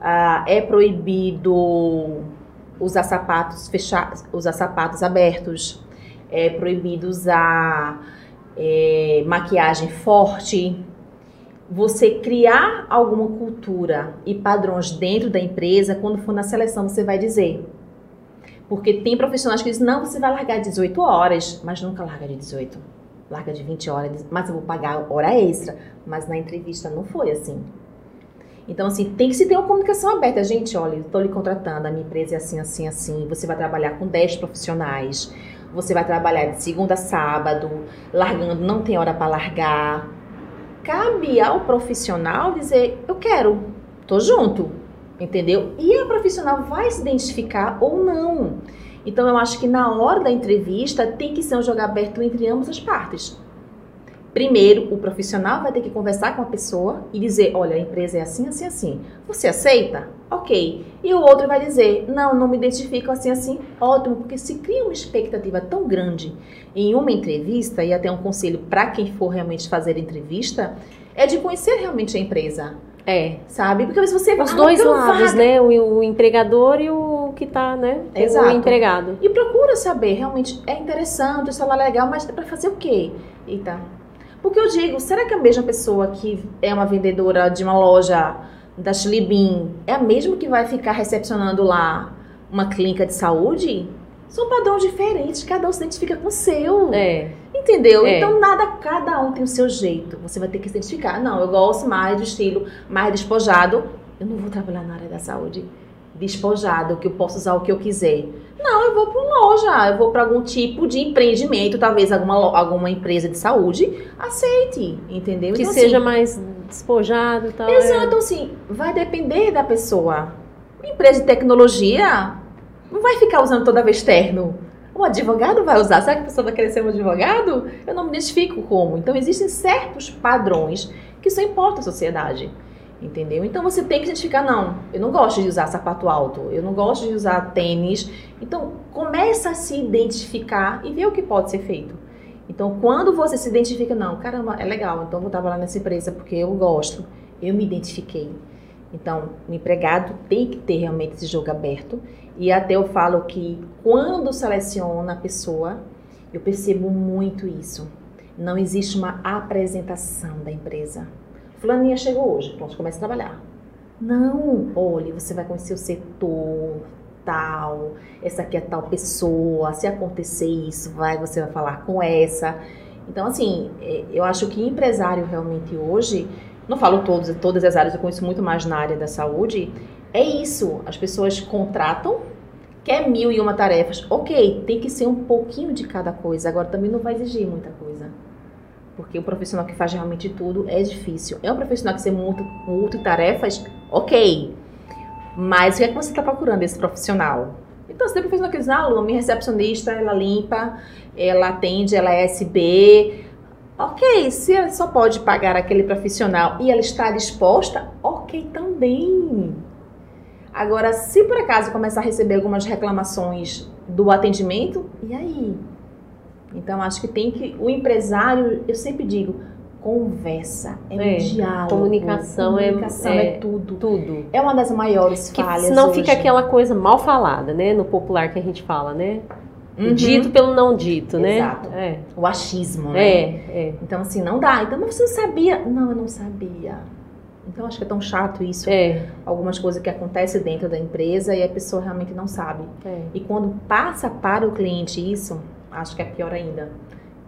[SPEAKER 2] ah, é proibido usar sapatos fechados, usar sapatos abertos, é proibido usar é, maquiagem forte. Você criar alguma cultura e padrões dentro da empresa, quando for na seleção, você vai dizer. Porque tem profissionais que dizem, não, você vai largar 18 horas, mas nunca larga de 18. Larga de 20 horas, mas eu vou pagar hora extra. Mas na entrevista não foi assim. Então, assim, tem que se ter uma comunicação aberta. Gente, olha, eu estou lhe contratando, a minha empresa é assim, assim, assim. Você vai trabalhar com 10 profissionais. Você vai trabalhar de segunda a sábado, largando, não tem hora para largar. Cabe ao profissional dizer, eu quero, tô junto, entendeu? E a profissional vai se identificar ou não. Então, eu acho que na hora da entrevista tem que ser um jogo aberto entre ambas as partes. Primeiro, o profissional vai ter que conversar com a pessoa e dizer: olha, a empresa é assim, assim, assim. Você aceita? Ok. E o outro vai dizer: não, não me identifico assim, assim. Ótimo, porque se cria uma expectativa tão grande em uma entrevista, e até um conselho para quem for realmente fazer entrevista, é de conhecer realmente a empresa.
[SPEAKER 1] É.
[SPEAKER 2] Sabe? Porque se você
[SPEAKER 1] Os
[SPEAKER 2] ah,
[SPEAKER 1] dois lados,
[SPEAKER 2] vaga.
[SPEAKER 1] né? O, o empregador e o que tá, né?
[SPEAKER 2] Exato.
[SPEAKER 1] O empregado.
[SPEAKER 2] E procura saber, realmente é interessante, o salário é legal, mas é para fazer o quê? Eita. Porque eu digo, será que a mesma pessoa que é uma vendedora de uma loja da Chilibim é a mesma que vai ficar recepcionando lá uma clínica de saúde? São padrões diferentes, cada um se identifica com o seu.
[SPEAKER 1] É.
[SPEAKER 2] Entendeu?
[SPEAKER 1] É.
[SPEAKER 2] Então nada, cada um tem o seu jeito. Você vai ter que se identificar. Não, eu gosto mais do estilo mais despojado. Eu não vou trabalhar na área da saúde. Despojado, que eu posso usar o que eu quiser. Não, eu vou para uma loja, eu vou para algum tipo de empreendimento, talvez alguma, alguma empresa de saúde, aceite, entendeu?
[SPEAKER 1] Que
[SPEAKER 2] Então,
[SPEAKER 1] seja
[SPEAKER 2] assim,
[SPEAKER 1] mais despojado e tal. é.
[SPEAKER 2] Exato, então assim, vai depender da pessoa. Uma empresa de tecnologia não vai ficar usando toda vez terno. Um advogado vai usar. Será que a pessoa vai querer ser um advogado? Eu não me identifico como. Então, existem certos padrões que só importam à sociedade. Entendeu? Então, você tem que identificar, não, eu não gosto de usar sapato alto, eu não gosto de usar tênis. Então, começa a se identificar e ver o que pode ser feito. Então, quando você se identifica, não, caramba, é legal, então vou trabalhar nessa empresa porque eu gosto, eu me identifiquei. Então, o empregado tem que ter realmente esse jogo aberto. E até eu falo que quando seleciona a pessoa, eu percebo muito isso. Não existe uma apresentação da empresa. Fulaninha chegou hoje, pronto, começa a trabalhar. Não, olha, você vai conhecer o setor tal, essa aqui é tal pessoa, se acontecer isso, vai, você vai falar com essa. Então, assim, é, eu acho que empresário realmente hoje, não falo todos, todas as áreas, eu conheço muito mais na área da saúde, é isso. As pessoas contratam, quer mil e uma tarefas. Ok, tem que ser um pouquinho de cada coisa. Agora também não vai exigir muita coisa. Porque o profissional que faz realmente tudo é difícil. É um profissional que ser muito multitarefas, ok. Mas o que é que você está procurando desse profissional? Então, você tem profissional que diz, ah, minha recepcionista, ela limpa, ela atende, ela é SB. Ok, se ela só pode pagar aquele profissional e ela está disposta, ok também. Agora, se por acaso começar a receber algumas reclamações do atendimento, e aí? Então, acho que tem que. O empresário, eu sempre digo, conversa, é,
[SPEAKER 1] É,
[SPEAKER 2] um diálogo.
[SPEAKER 1] comunicação é-
[SPEAKER 2] comunicação
[SPEAKER 1] é-
[SPEAKER 2] é, tudo.
[SPEAKER 1] Tudo.
[SPEAKER 2] É uma das maiores
[SPEAKER 1] Que
[SPEAKER 2] falhas.
[SPEAKER 1] senão
[SPEAKER 2] hoje.
[SPEAKER 1] fica aquela coisa mal falada, né? No popular que a gente fala, né?
[SPEAKER 2] Uhum.
[SPEAKER 1] Dito pelo não dito, né?
[SPEAKER 2] Exato.
[SPEAKER 1] É.
[SPEAKER 2] O achismo, né?
[SPEAKER 1] É, é.
[SPEAKER 2] Então, assim, não dá. Então, mas você não sabia? Não, eu não sabia. Então, acho que é tão chato isso.
[SPEAKER 1] É,
[SPEAKER 2] Algumas coisas que acontecem dentro da empresa e a pessoa realmente não sabe.
[SPEAKER 1] é.
[SPEAKER 2] E quando passa para o cliente isso, acho que é pior ainda.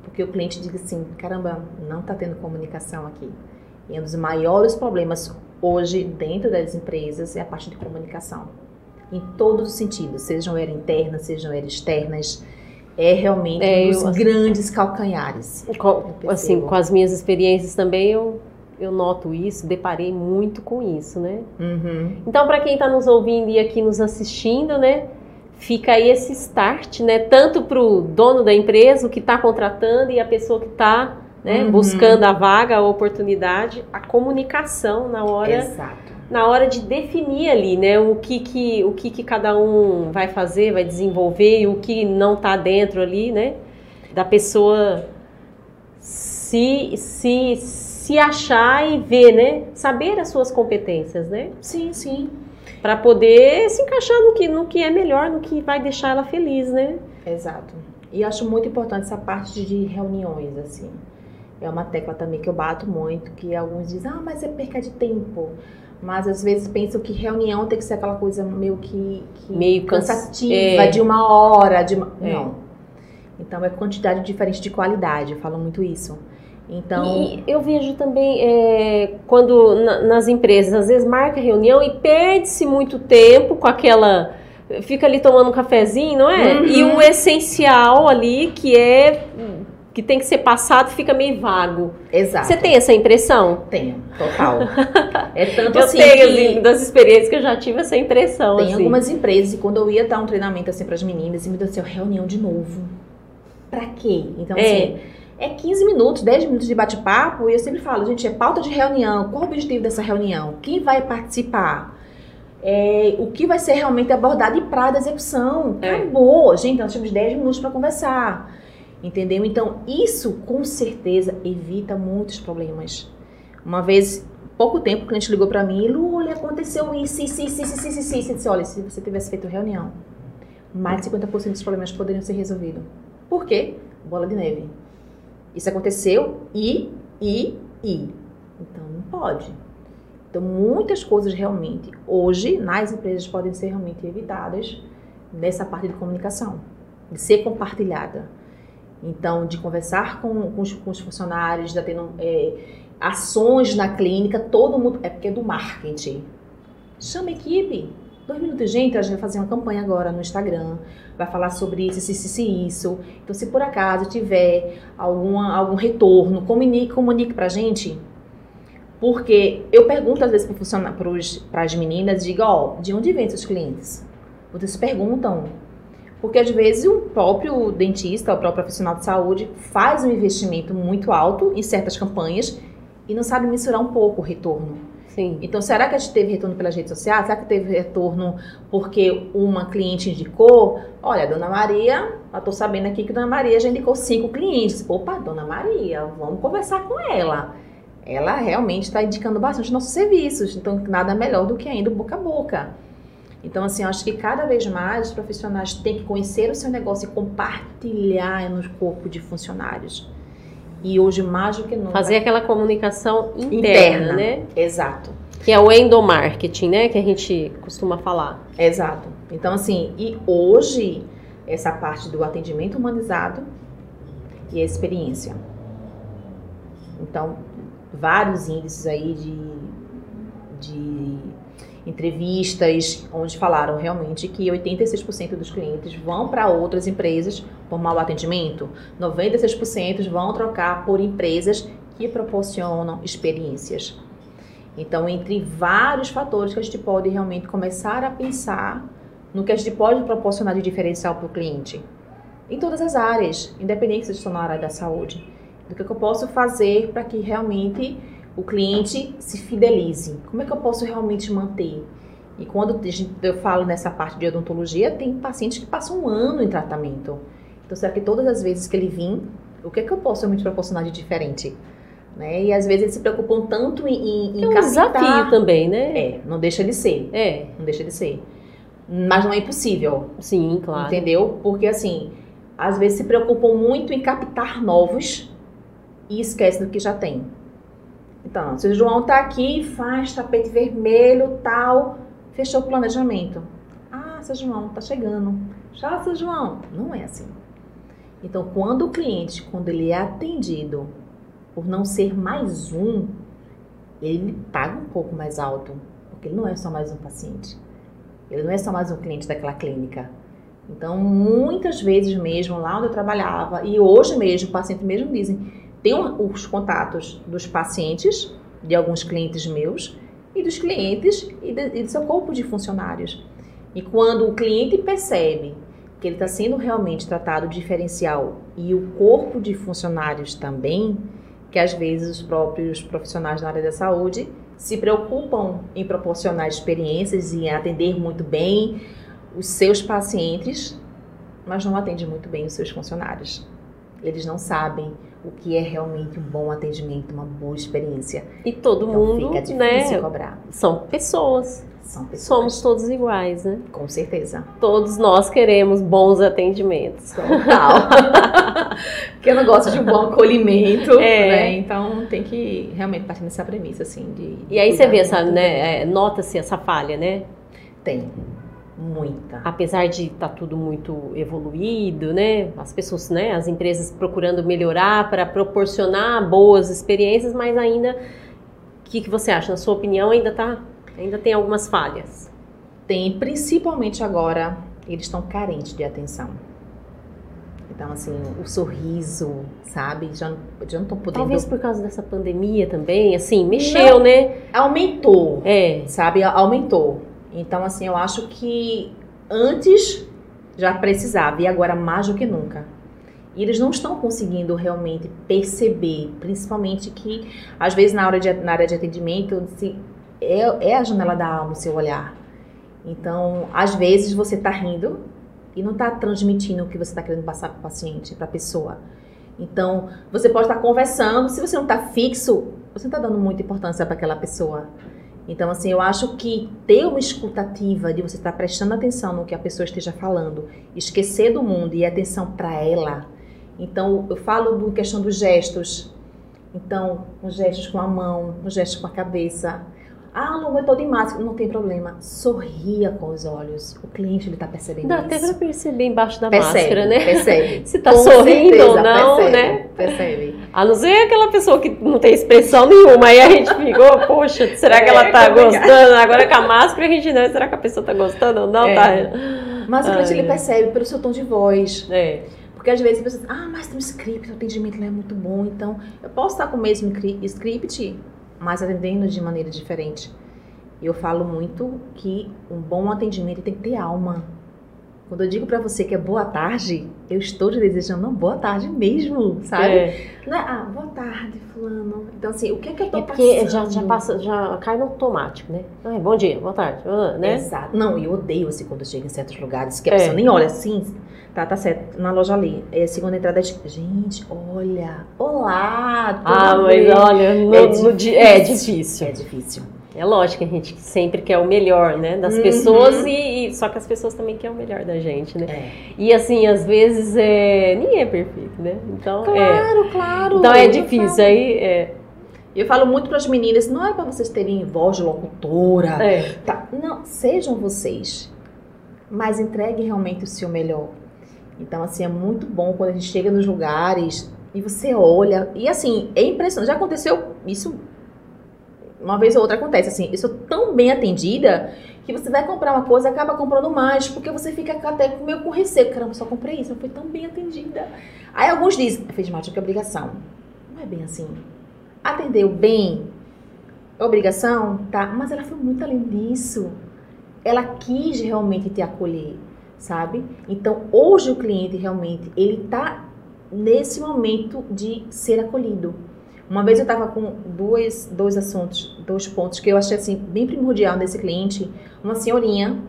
[SPEAKER 2] Porque o cliente diz assim, caramba, não está tendo comunicação aqui. E um dos maiores problemas hoje, dentro das empresas, é a parte de comunicação. Em todos os sentidos, sejam elas internas, sejam elas externas. É realmente
[SPEAKER 1] É,
[SPEAKER 2] um dos
[SPEAKER 1] eu, assim,
[SPEAKER 2] grandes calcanhares.
[SPEAKER 1] Com, assim, com as minhas experiências também, eu, eu noto isso, deparei muito com isso, né?
[SPEAKER 2] Uhum.
[SPEAKER 1] Então, para quem está nos ouvindo e aqui nos assistindo, né? Fica aí esse start, né? Tanto para o dono da empresa, o que está contratando, e a pessoa que está né,
[SPEAKER 2] Uhum.
[SPEAKER 1] buscando a vaga, a oportunidade, a comunicação na hora,
[SPEAKER 2] Exato.
[SPEAKER 1] na hora de definir ali, né? O que que, o que que cada um vai fazer, vai desenvolver e o que não está dentro ali, né? Da pessoa se, se, se achar e ver, né? Saber as suas competências, né?
[SPEAKER 2] Sim, sim.
[SPEAKER 1] Para poder se encaixar no que, no que é melhor, no que vai deixar ela feliz, né?
[SPEAKER 2] Exato. E acho muito importante essa parte de reuniões, assim. É uma tecla também que eu bato muito, que alguns dizem, ah, mas é perca de tempo. Mas às vezes pensam que reunião tem que ser aquela coisa meio que, que
[SPEAKER 1] Meio cansa-
[SPEAKER 2] cansativa,
[SPEAKER 1] é.
[SPEAKER 2] de uma hora, de uma...
[SPEAKER 1] É.
[SPEAKER 2] Não. Então é quantidade diferente de qualidade, eu falo muito isso. Então,
[SPEAKER 1] E eu vejo também é, quando na- nas empresas, às vezes marca reunião e perde-se muito tempo com aquela. Fica ali tomando um cafezinho, não é?
[SPEAKER 2] Uhum.
[SPEAKER 1] E o essencial ali, que é. que tem que ser passado, fica meio vago.
[SPEAKER 2] exato.
[SPEAKER 1] Você tem essa impressão?
[SPEAKER 2] Tenho, total. é tanto
[SPEAKER 1] Eu
[SPEAKER 2] assim
[SPEAKER 1] tenho,
[SPEAKER 2] que...
[SPEAKER 1] assim, das experiências que eu já tive essa impressão.
[SPEAKER 2] Tem
[SPEAKER 1] assim.
[SPEAKER 2] algumas empresas, e quando eu ia dar um treinamento assim para as meninas, e me deu assim, reunião de novo. Pra quê? Então,
[SPEAKER 1] É.
[SPEAKER 2] assim, é 15 minutos, 10 minutos de bate-papo, e eu sempre falo, gente, é pauta de reunião. Qual o objetivo dessa reunião? Quem vai participar? É, o que vai ser realmente abordado e prazo da execução?
[SPEAKER 1] É.
[SPEAKER 2] Acabou. Gente, nós temos 10 minutos para conversar. Entendeu? Então, isso com certeza evita muitos problemas. Uma vez, pouco tempo, o cliente ligou para mim, Lula, aconteceu isso, isso, isso, isso, isso, isso, isso. Eu disse, olha, se você tivesse feito reunião, mais de 50% dos problemas poderiam ser resolvidos. Por quê? Bola de neve. Isso aconteceu e, e, e. Então, não pode. Então, muitas coisas realmente, hoje, nas empresas, podem ser realmente evitadas nessa parte de comunicação, de ser compartilhada. Então, de conversar com, com, os, com os funcionários, de tendo é, ações na clínica, todo mundo. É porque é do marketing. Chama a equipe. Dois minutos, gente, a gente vai fazer uma campanha agora no Instagram. Vai falar sobre isso, isso, isso, isso. Então, se por acaso tiver alguma, algum retorno, comunique, comunique pra gente. Porque eu pergunto às vezes para as meninas, digo, ó, de onde vem seus clientes? Vocês perguntam. Porque às vezes o próprio dentista, o próprio profissional de saúde faz um investimento muito alto em certas campanhas e não sabe mensurar um pouco o retorno.
[SPEAKER 1] Sim.
[SPEAKER 2] Então, será que a gente teve retorno pelas redes sociais? Será que teve retorno porque uma cliente indicou? Olha, Dona Maria, eu tô sabendo aqui que Dona Maria já indicou cinco clientes. Opa, Dona Maria, vamos conversar com ela. Ela realmente está indicando bastante nossos serviços, então nada melhor do que ainda boca a boca. Então, assim, eu acho que cada vez mais os profissionais têm que conhecer o seu negócio e compartilhar no corpo de funcionários. E hoje, mais do que nunca.
[SPEAKER 1] Fazer aquela comunicação interna,
[SPEAKER 2] Interna.
[SPEAKER 1] né?
[SPEAKER 2] Exato.
[SPEAKER 1] Que é o endomarketing, né? Que a gente costuma falar.
[SPEAKER 2] Exato. Então, assim, e hoje, essa parte do atendimento humanizado e a experiência. Então, vários índices aí de, de entrevistas onde falaram realmente que 86% dos clientes vão para outras empresas por mau atendimento, 96% vão trocar por empresas que proporcionam experiências. Então, entre vários fatores que a gente pode realmente começar a pensar no que a gente pode proporcionar de diferencial para o cliente. Em todas as áreas, independente se estou na área da saúde. Do que, eu posso fazer para que realmente o cliente se fidelize? Como é que eu posso realmente manter? E quando eu falo nessa parte de odontologia, tem pacientes que passam um ano em tratamento. Então, será que todas as vezes que ele vir, o que, é que eu posso realmente proporcionar de diferente? Né? E às vezes eles se preocupam tanto em, em, em
[SPEAKER 1] É um
[SPEAKER 2] captar-
[SPEAKER 1] desafio também, né?
[SPEAKER 2] É, não deixa de ser.
[SPEAKER 1] É,
[SPEAKER 2] Não deixa de ser. Mas não é impossível.
[SPEAKER 1] sim, claro.
[SPEAKER 2] Entendeu? Porque assim, às vezes se preocupam muito em captar novos e esquecem do que já tem. Então, se o João tá aqui, faz tapete vermelho, tal, fechou o planejamento. Ah, seu João, tá chegando. Já, seu João. Não é assim. Então, quando o cliente, quando ele é atendido por não ser mais um, ele paga um pouco mais alto, porque ele não é só mais um paciente. Ele não é só mais um cliente daquela clínica. Então, muitas vezes mesmo, lá onde eu trabalhava, e hoje mesmo, o paciente mesmo dizem, tem os contatos dos pacientes, de alguns clientes meus, e dos clientes e, de, e do seu corpo de funcionários. E quando o cliente percebe que ele está sendo realmente tratado diferencial e o corpo de funcionários também, que às vezes os próprios profissionais na área da saúde se preocupam em proporcionar experiências e atender muito bem os seus pacientes, mas não atendem muito bem os seus funcionários. Eles não sabem o que é realmente um bom atendimento, uma boa experiência.
[SPEAKER 1] E todo
[SPEAKER 2] então,
[SPEAKER 1] mundo,
[SPEAKER 2] fica difícil
[SPEAKER 1] né?
[SPEAKER 2] cobrar.
[SPEAKER 1] São pessoas.
[SPEAKER 2] São pessoas.
[SPEAKER 1] Somos todos iguais, né?
[SPEAKER 2] Com certeza.
[SPEAKER 1] Todos nós queremos bons atendimentos.
[SPEAKER 2] Total. Porque eu não gosto de um bom acolhimento,
[SPEAKER 1] É.
[SPEAKER 2] né? Então tem que realmente partir nessa premissa, assim, de.
[SPEAKER 1] E aí você vê essa, né? é, Nota-se essa falha, né?
[SPEAKER 2] Tem. Muita.
[SPEAKER 1] apesar de estar tudo muito evoluído, né? As pessoas, né? As empresas procurando melhorar para proporcionar boas experiências, mas ainda, o que, que você acha? Na sua opinião, ainda tá, ainda tem algumas falhas.
[SPEAKER 2] Tem, principalmente agora, eles estão carentes de atenção. Então, assim, o sorriso, sabe? Já, não- já não estão podendo.
[SPEAKER 1] Talvez por causa dessa pandemia também, assim, mexeu, né?
[SPEAKER 2] Aumentou,
[SPEAKER 1] É,
[SPEAKER 2] sabe? Aumentou. Então, assim, eu acho que antes já precisava e agora mais do que nunca. E eles não estão conseguindo realmente perceber, principalmente que, às vezes, na, hora de, na área de atendimento, se, é, é a janela da alma o seu olhar. Então, às vezes, você está rindo e não está transmitindo o que você está querendo passar para o paciente, para a pessoa. Então, você pode estar conversando, se você não está fixo, você não está dando muita importância para aquela pessoa. Então, assim, eu acho que ter uma escutativa de você estar prestando atenção no que a pessoa esteja falando, esquecer do mundo e atenção para ela. Então, eu falo do questão dos gestos. Então, os gestos com a mão, os gestos com a cabeça. Ah, não aguentou de máscara, não tem problema. Sorria com os olhos. O cliente ele está percebendo
[SPEAKER 1] dá até
[SPEAKER 2] isso.
[SPEAKER 1] pra perceber embaixo da
[SPEAKER 2] percebe,
[SPEAKER 1] máscara, né?
[SPEAKER 2] Percebe.
[SPEAKER 1] Se tá
[SPEAKER 2] Com
[SPEAKER 1] sorrindo
[SPEAKER 2] certeza,
[SPEAKER 1] ou não,
[SPEAKER 2] percebe,
[SPEAKER 1] né?
[SPEAKER 2] Percebe.
[SPEAKER 1] A não ser aquela pessoa que não tem expressão nenhuma, aí a gente ficou, poxa, será que ela
[SPEAKER 2] É,
[SPEAKER 1] tá
[SPEAKER 2] complicado.
[SPEAKER 1] gostando? Agora com a máscara a gente não, será que a pessoa tá gostando ou não?
[SPEAKER 2] É.
[SPEAKER 1] Tá.
[SPEAKER 2] Mas o cliente
[SPEAKER 1] Ai,
[SPEAKER 2] ele percebe pelo seu tom de voz.
[SPEAKER 1] É.
[SPEAKER 2] Porque às vezes a pessoa diz, ah, mas tem um script, o atendimento lá é muito bom, então eu posso estar com o mesmo cri- script, mas atendendo de maneira diferente. E eu falo muito que um bom atendimento tem que ter alma. Quando eu digo pra você que é boa tarde, eu estou te desejando uma boa tarde mesmo, sabe?
[SPEAKER 1] É.
[SPEAKER 2] Não é, ah, boa tarde, fulano. Então assim, o que é que eu tô
[SPEAKER 1] É porque já,
[SPEAKER 2] passando?
[SPEAKER 1] já passa, já cai no automático, né? Ah, bom dia, boa tarde, ah, né?
[SPEAKER 2] Exato. Não, e eu odeio assim quando eu chego em certos lugares que a
[SPEAKER 1] É.
[SPEAKER 2] pessoa nem olha assim. Tá, tá certo. Na loja ali. É a segunda entrada. é tipo, Gente, olha. Olá.
[SPEAKER 1] Ah, mas
[SPEAKER 2] bem?"
[SPEAKER 1] olha, no,
[SPEAKER 2] É
[SPEAKER 1] no di- é difícil.
[SPEAKER 2] É difícil.
[SPEAKER 1] É lógico que a gente sempre quer o melhor, né? Das
[SPEAKER 2] Uhum.
[SPEAKER 1] pessoas e, e- só que as pessoas também querem o melhor da gente, né?
[SPEAKER 2] É.
[SPEAKER 1] E assim, às vezes é, ninguém é perfeito, né? Então é,
[SPEAKER 2] Claro, claro.
[SPEAKER 1] então é difícil. Aí é,
[SPEAKER 2] Eu falo muito para as meninas, não é para vocês terem voz de locutora.
[SPEAKER 1] é.
[SPEAKER 2] Tá, não, sejam vocês, mas entreguem realmente o seu melhor. Então, assim, é muito bom quando a gente chega nos lugares e você olha. E, assim, é impressionante. Já aconteceu isso uma vez ou outra acontece, assim, eu sou tão bem atendida que você vai comprar uma coisa acaba comprando mais, porque você fica até meio com receio. Caramba, só comprei isso, eu fui tão bem atendida. Aí alguns dizem, fez mais do que obrigação. Não é bem assim. Atendeu bem, obrigação, tá? Mas ela foi muito além disso. Ela quis realmente te acolher, sabe? Então, hoje o cliente realmente, ele tá nesse momento de ser acolhido. Uma vez eu estava com dois, dois assuntos, dois pontos que eu achei assim bem primordial nesse cliente. Uma senhorinha,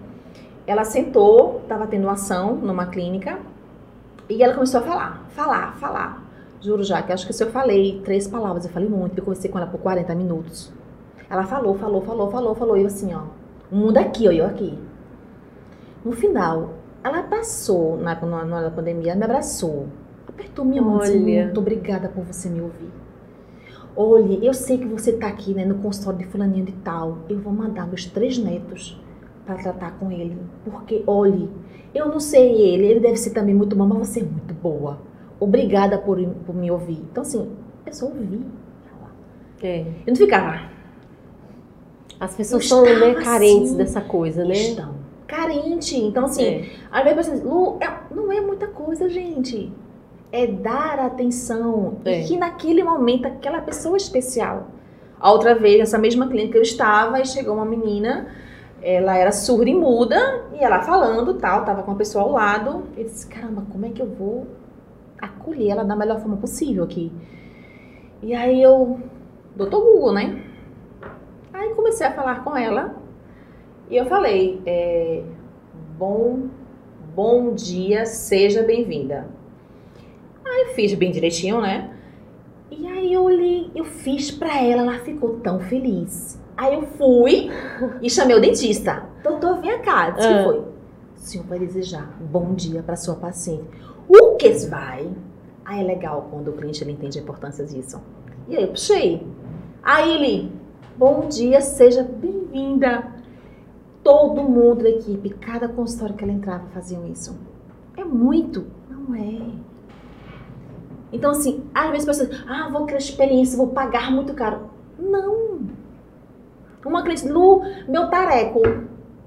[SPEAKER 2] ela sentou, estava tendo ação numa clínica e ela começou a falar, falar, falar. Juro já que acho que se eu falei três palavras, eu falei muito, eu conversei com ela por 40 minutos. Ela falou, falou, falou, falou, falou, e eu assim, ó, o mundo aqui, ó, eu aqui. No final, ela abraçou, na, na, na hora da pandemia, ela me abraçou, apertou minha mão e disse, muito obrigada por você me ouvir. Olhe, eu sei que você tá aqui, né, no consultório de fulaninho de tal. Eu vou mandar meus três netos para tratar com ele. Porque, olhe, eu não sei ele, ele deve ser também muito bom, mas você é muito boa. Obrigada por, por me ouvir. Então, assim, é só ouvir. ela.
[SPEAKER 1] é.
[SPEAKER 2] Eu não ficava
[SPEAKER 1] As pessoas são né, carentes
[SPEAKER 2] assim.
[SPEAKER 1] dessa coisa, né?
[SPEAKER 2] Estão carente. Então, assim,
[SPEAKER 1] É.
[SPEAKER 2] Aí vai pensando, Lu, não é muita coisa, gente. É dar atenção.
[SPEAKER 1] É.
[SPEAKER 2] E que naquele momento, aquela pessoa especial. A outra vez, nessa mesma clínica eu estava, e chegou uma menina, ela era surda e muda, e ela falando tal, tava com uma pessoa ao lado. Eu disse, caramba, como é que eu vou acolher ela da melhor forma possível aqui? E aí eu, doutor Google, né? Aí comecei a falar com ela, e eu falei, é, bom Bom dia, seja bem-vinda. Aí eu fiz bem direitinho, né? E aí eu olhei, eu fiz pra ela, ela ficou tão feliz. Aí eu fui e chamei o dentista. Doutor, vem cá. Disse
[SPEAKER 1] Ah.
[SPEAKER 2] que foi. O senhor vai desejar bom dia pra sua paciente. O que vai? Aí é legal quando o cliente ele entende a importância disso. E aí eu puxei. Aí ele, bom dia, seja bem-vinda. Todo mundo da equipe, cada consultório que ela entrava, faziam isso. É muito? Não é. Então, assim, às vezes as pessoas, ah, vou criar experiência, vou pagar muito caro. Não. Uma cliente, Lu, meu tareco,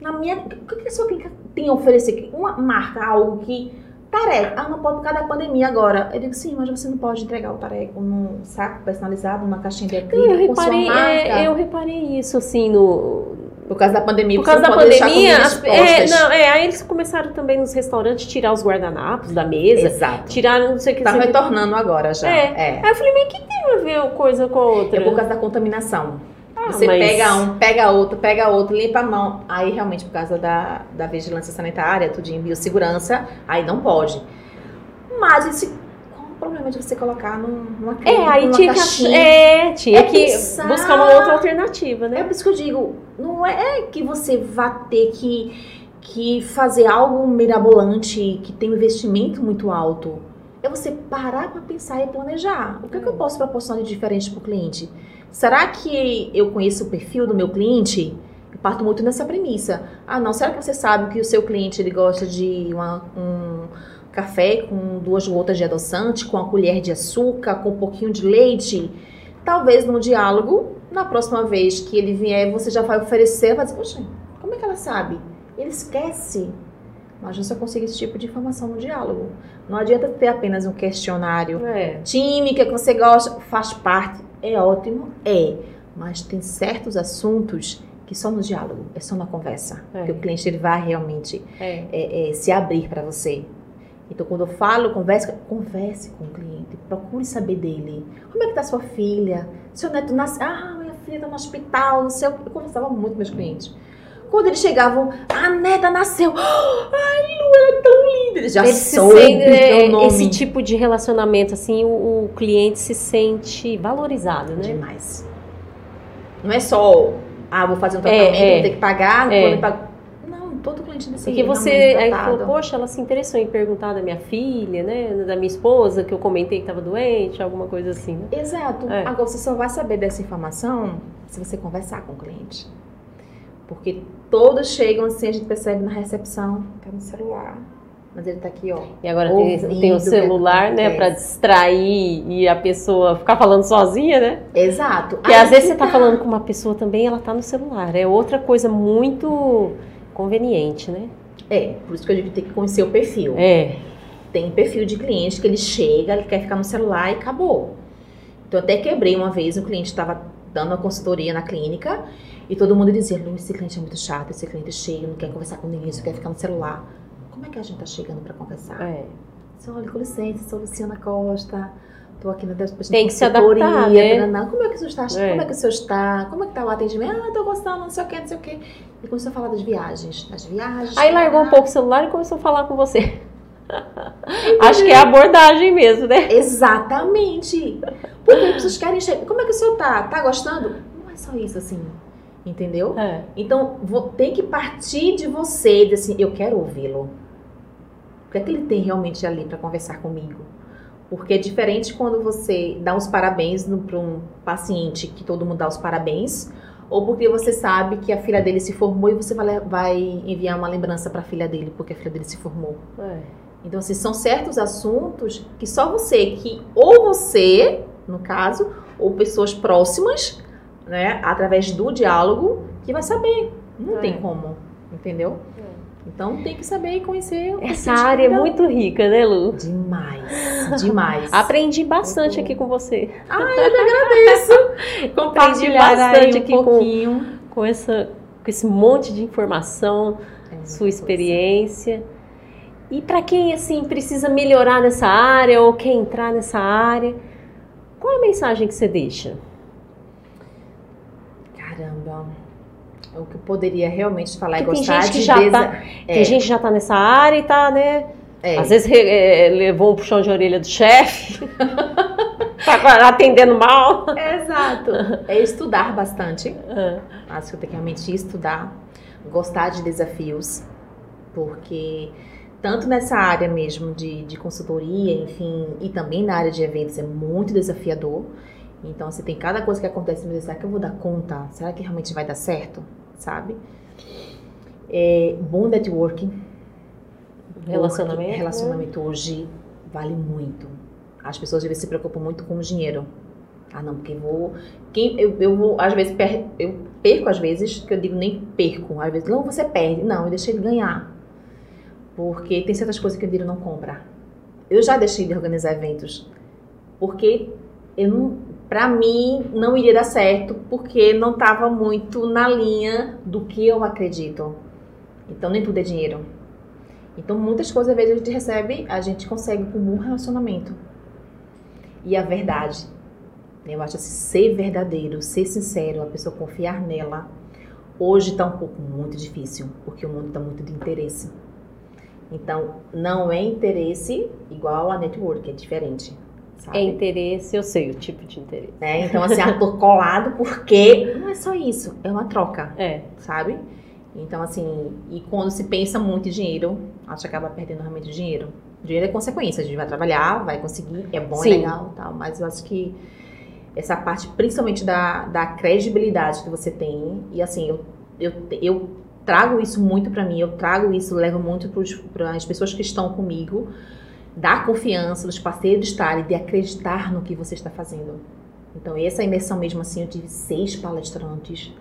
[SPEAKER 2] na minha. O que a sua clínica tem a oferecer? Uma marca, algo que. Tareco. Ah, não pode por causa da pandemia agora. Eu digo, sim, mas você não pode entregar o tareco num saco personalizado, numa caixinha de
[SPEAKER 1] Eu
[SPEAKER 2] acrílico com sua
[SPEAKER 1] reparei,
[SPEAKER 2] marca.
[SPEAKER 1] é, eu reparei isso, assim, no,
[SPEAKER 2] Por causa da pandemia,
[SPEAKER 1] Por causa da pandemia, as- é, não, é, aí eles começaram também nos restaurantes tirar os guardanapos da mesa,
[SPEAKER 2] Exato.
[SPEAKER 1] tiraram não sei o que.
[SPEAKER 2] Tá
[SPEAKER 1] que.
[SPEAKER 2] retornando agora já.
[SPEAKER 1] É.
[SPEAKER 2] é.
[SPEAKER 1] Aí eu falei, mas o que tem a ver uma coisa com a outra?
[SPEAKER 2] É por causa da contaminação.
[SPEAKER 1] Ah,
[SPEAKER 2] Você
[SPEAKER 1] mas-
[SPEAKER 2] pega um, pega outro, pega outro, limpa a mão. Aí realmente por causa da, da vigilância sanitária, tudinho, biossegurança, aí não pode. Mas esse, problema de você colocar num- numa
[SPEAKER 1] É,
[SPEAKER 2] clínica,
[SPEAKER 1] aí tinha que,
[SPEAKER 2] caixinha?
[SPEAKER 1] é, tinha
[SPEAKER 2] É
[SPEAKER 1] que
[SPEAKER 2] pensar.
[SPEAKER 1] buscar uma outra alternativa,
[SPEAKER 2] É
[SPEAKER 1] né?
[SPEAKER 2] por isso que eu digo, não é que você vá ter que, que fazer algo mirabolante, que tem um investimento muito alto. É você parar para pensar e planejar. O que, é que eu posso proporcionar de diferente para o cliente? Será que eu conheço o perfil do meu cliente? Eu parto muito nessa premissa. Ah, não, será que você sabe que o seu cliente ele gosta de uma- um café com duas gotas de adoçante, com uma colher de açúcar, com um pouquinho de leite? Talvez no diálogo, na próxima vez que ele vier, você já vai oferecer, vai dizer, poxa, como é que ela sabe? Ele esquece. Mas você consegue esse tipo de informação no diálogo. Não adianta ter apenas um questionário
[SPEAKER 1] É.
[SPEAKER 2] que, é que você gosta, faz parte, é ótimo, é. Mas tem certos assuntos que só no diálogo, é só na conversa.
[SPEAKER 1] É.
[SPEAKER 2] Que o cliente ele vai realmente
[SPEAKER 1] É.
[SPEAKER 2] é, é, se abrir para você. Então, quando eu falo, converse, converse com o cliente, procure saber dele. Como é que tá sua filha? Seu neto nasce. Ah, minha filha tá no hospital, não sei. Eu conversava muito com meus clientes. Quando eles chegavam, a neta nasceu. Ai, Lu, ela é tão linda. Eles já
[SPEAKER 1] Eles se
[SPEAKER 2] soube
[SPEAKER 1] sentem, é,
[SPEAKER 2] nome.
[SPEAKER 1] esse tipo de relacionamento, assim, o, o cliente se sente valorizado, né?
[SPEAKER 2] Demais. Não é só, ah, vou fazer um
[SPEAKER 1] É,
[SPEAKER 2] tratamento,
[SPEAKER 1] é.
[SPEAKER 2] vou ter que pagar,
[SPEAKER 1] É.
[SPEAKER 2] vou pagar. Todo cliente desse
[SPEAKER 1] Porque você aí
[SPEAKER 2] tratado.
[SPEAKER 1] falou, poxa, ela se interessou em perguntar da minha filha, né? Da minha esposa, que eu comentei que estava doente, alguma coisa assim, né?
[SPEAKER 2] Exato.
[SPEAKER 1] É.
[SPEAKER 2] Agora você só vai saber dessa informação se você conversar com o cliente. Porque todos chegam assim, a gente percebe na recepção, tá no celular. Mas ele tá aqui, ó.
[SPEAKER 1] E agora tem,
[SPEAKER 2] Ouvindo
[SPEAKER 1] tem
[SPEAKER 2] o
[SPEAKER 1] celular, né, pra distrair e a pessoa ficar falando sozinha, né?
[SPEAKER 2] Exato.
[SPEAKER 1] Porque
[SPEAKER 2] Aí
[SPEAKER 1] às vezes
[SPEAKER 2] que
[SPEAKER 1] você tá falando com uma pessoa também, ela tá no celular. É outra coisa muito conveniente, né?
[SPEAKER 2] É, por isso que eu digo que tem que conhecer o perfil.
[SPEAKER 1] É.
[SPEAKER 2] Tem perfil de cliente que ele chega, ele quer ficar no celular e acabou. Então, até quebrei uma vez, um cliente estava dando uma consultoria na clínica e todo mundo dizia: Lu, esse cliente é muito chato, esse cliente é cheio, não quer conversar com ninguém, só quer ficar no celular. Como é que a gente tá chegando para conversar?
[SPEAKER 1] é.
[SPEAKER 2] Você olha, com licença, sou Luciana Costa. Tô aqui na
[SPEAKER 1] Tem que se adaptar, né?
[SPEAKER 2] Como é que o senhor está?
[SPEAKER 1] É.
[SPEAKER 2] Como é que o senhor está? Como é que tá o atendimento? Ah, tô gostando, não sei o que, não sei o que. E começou a falar das viagens. Das viagens.
[SPEAKER 1] Aí largou um
[SPEAKER 2] ah,
[SPEAKER 1] pouco o celular e começou a falar com você. Acho que é a abordagem mesmo, né?
[SPEAKER 2] Exatamente. Porque as pessoas querem chegar. Como é que o senhor tá? Tá gostando? Não é só isso, assim. Entendeu?
[SPEAKER 1] É.
[SPEAKER 2] Então, vou, tem que partir de você, de assim, eu quero ouvi-lo. O que é que ele tem realmente ali para conversar comigo? Porque é diferente quando você dá os parabéns para um paciente, que todo mundo dá os parabéns, ou porque você sabe que a filha dele se formou e você vai, vai enviar uma lembrança para a filha dele, porque a filha dele se formou.
[SPEAKER 1] é.
[SPEAKER 2] Então, assim, são certos assuntos que só você, que ou você, no caso, ou pessoas próximas, né, através do diálogo, que vai saber. Não
[SPEAKER 1] É.
[SPEAKER 2] tem como, entendeu? Então tem que saber e conhecer. o
[SPEAKER 1] Essa área é muito rica, né, Lu?
[SPEAKER 2] Demais, demais.
[SPEAKER 1] Aprendi bastante
[SPEAKER 2] Muito
[SPEAKER 1] aqui com você.
[SPEAKER 2] Ah, eu que agradeço.
[SPEAKER 1] Aprendi
[SPEAKER 2] Compartilhar
[SPEAKER 1] bastante
[SPEAKER 2] um
[SPEAKER 1] aqui com,
[SPEAKER 2] pouquinho.
[SPEAKER 1] com, essa, com esse monte de informação,
[SPEAKER 2] É
[SPEAKER 1] sua
[SPEAKER 2] coisa.
[SPEAKER 1] experiência. E para quem assim precisa melhorar nessa área ou quer entrar nessa área, qual é a mensagem que você deixa?
[SPEAKER 2] Caramba. O que eu poderia realmente falar é
[SPEAKER 1] Porque
[SPEAKER 2] gostar
[SPEAKER 1] gente que
[SPEAKER 2] de
[SPEAKER 1] já
[SPEAKER 2] desa-
[SPEAKER 1] tá-
[SPEAKER 2] É,
[SPEAKER 1] Tem gente que já tá nessa área e tá, né?
[SPEAKER 2] é.
[SPEAKER 1] Às vezes é, levou um puxão de orelha do chefe, tá atendendo mal.
[SPEAKER 2] Exato. É estudar bastante.
[SPEAKER 1] Ah,
[SPEAKER 2] Acho que eu tenho que realmente estudar, gostar de desafios, porque tanto nessa área mesmo de, de consultoria, enfim, e também na área de eventos é muito desafiador. Então, você tem cada coisa que acontece, mas será que eu vou dar conta? Será que realmente vai dar certo? Sabe? É, bom networking.
[SPEAKER 1] Relacionamento, né?
[SPEAKER 2] Relacionamento hoje vale muito. As pessoas às vezes se preocupam muito com o dinheiro. Ah, não, porque vou. Quem, eu, eu vou, às vezes, per, eu perco, às vezes, que eu digo nem perco. Às vezes, não, você perde. Não, eu deixei de ganhar. Porque tem certas coisas que o dinheiro não compra. Eu já deixei de organizar eventos. Porque eu não, pra mim, não iria dar certo, porque não estava muito na linha do que eu acredito. Então, nem tudo é dinheiro. Então, muitas coisas, às vezes, a gente recebe, a gente consegue com um bom relacionamento. E a verdade. Eu acho assim, ser verdadeiro, ser sincero, a pessoa confiar nela. Hoje está um pouco muito difícil, porque o mundo está muito de interesse. Então, não é interesse igual a network, é diferente. Sabe?
[SPEAKER 1] É interesse, eu sei o tipo de interesse.
[SPEAKER 2] né? Então, assim, tô colado porque não é só isso, é uma troca
[SPEAKER 1] É,
[SPEAKER 2] sabe? Então, assim, e quando se pensa muito em dinheiro, a gente acaba perdendo realmente dinheiro. Dinheiro é consequência, a gente vai trabalhar, vai conseguir, é bom, é
[SPEAKER 1] Sim.
[SPEAKER 2] legal tal, mas eu acho que essa parte, principalmente da, da credibilidade que você tem, e assim, eu, eu, eu trago isso muito pra mim, eu trago isso, levo muito para as pessoas que estão comigo, da confiança, dos parceiros estarem, de acreditar no que você está fazendo. Então, essa imersão mesmo assim, eu tive seis palestrantes,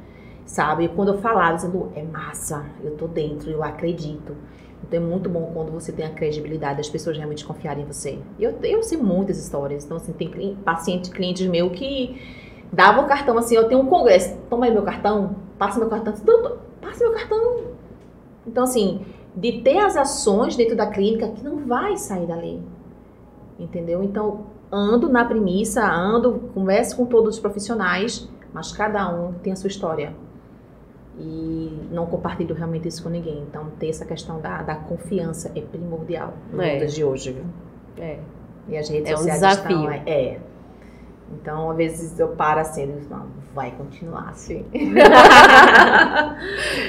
[SPEAKER 2] sabe? E quando eu falava, dizendo, é massa, eu tô dentro, eu acredito. Então é muito bom quando você tem a credibilidade, as pessoas realmente confiarem em você. Eu, eu sei muitas histórias, então assim, tem paciente, clientes meu que davam o cartão assim, eu tenho um congresso, toma aí meu cartão, passa meu cartão, passa meu cartão. Então assim, de ter as ações dentro da clínica que não vai sair dali. Entendeu? Então, ando na premissa, ando, converso com todos os profissionais, mas cada um tem a sua história. E não compartilho realmente isso com ninguém. Então, ter essa questão da, da confiança é primordial no
[SPEAKER 1] É.
[SPEAKER 2] de hoje, viu?
[SPEAKER 1] é.
[SPEAKER 2] E as redes
[SPEAKER 1] É um
[SPEAKER 2] sociais
[SPEAKER 1] desafio.
[SPEAKER 2] estão... É, é. Então, às vezes eu paro assim, digo, não, vai continuar assim.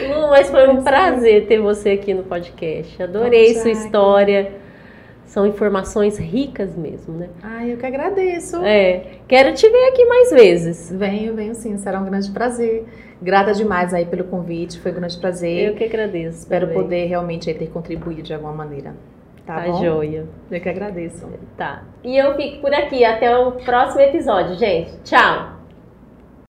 [SPEAKER 1] Lu, mas foi um prazer ter você aqui no podcast. Adorei
[SPEAKER 2] Bom,
[SPEAKER 1] sua história. São informações ricas mesmo, né?
[SPEAKER 2] Ai, eu que agradeço.
[SPEAKER 1] É. Quero te ver aqui mais vezes.
[SPEAKER 2] Venho, venho sim, será um grande prazer. Grata demais aí pelo convite, foi um grande prazer.
[SPEAKER 1] Eu que agradeço.
[SPEAKER 2] Espero
[SPEAKER 1] também.
[SPEAKER 2] poder realmente ter contribuído de alguma maneira. Tá,
[SPEAKER 1] Tá
[SPEAKER 2] bom?
[SPEAKER 1] joia.
[SPEAKER 2] Eu que agradeço.
[SPEAKER 1] Tá. E eu fico por aqui. Até o próximo episódio, gente. Tchau!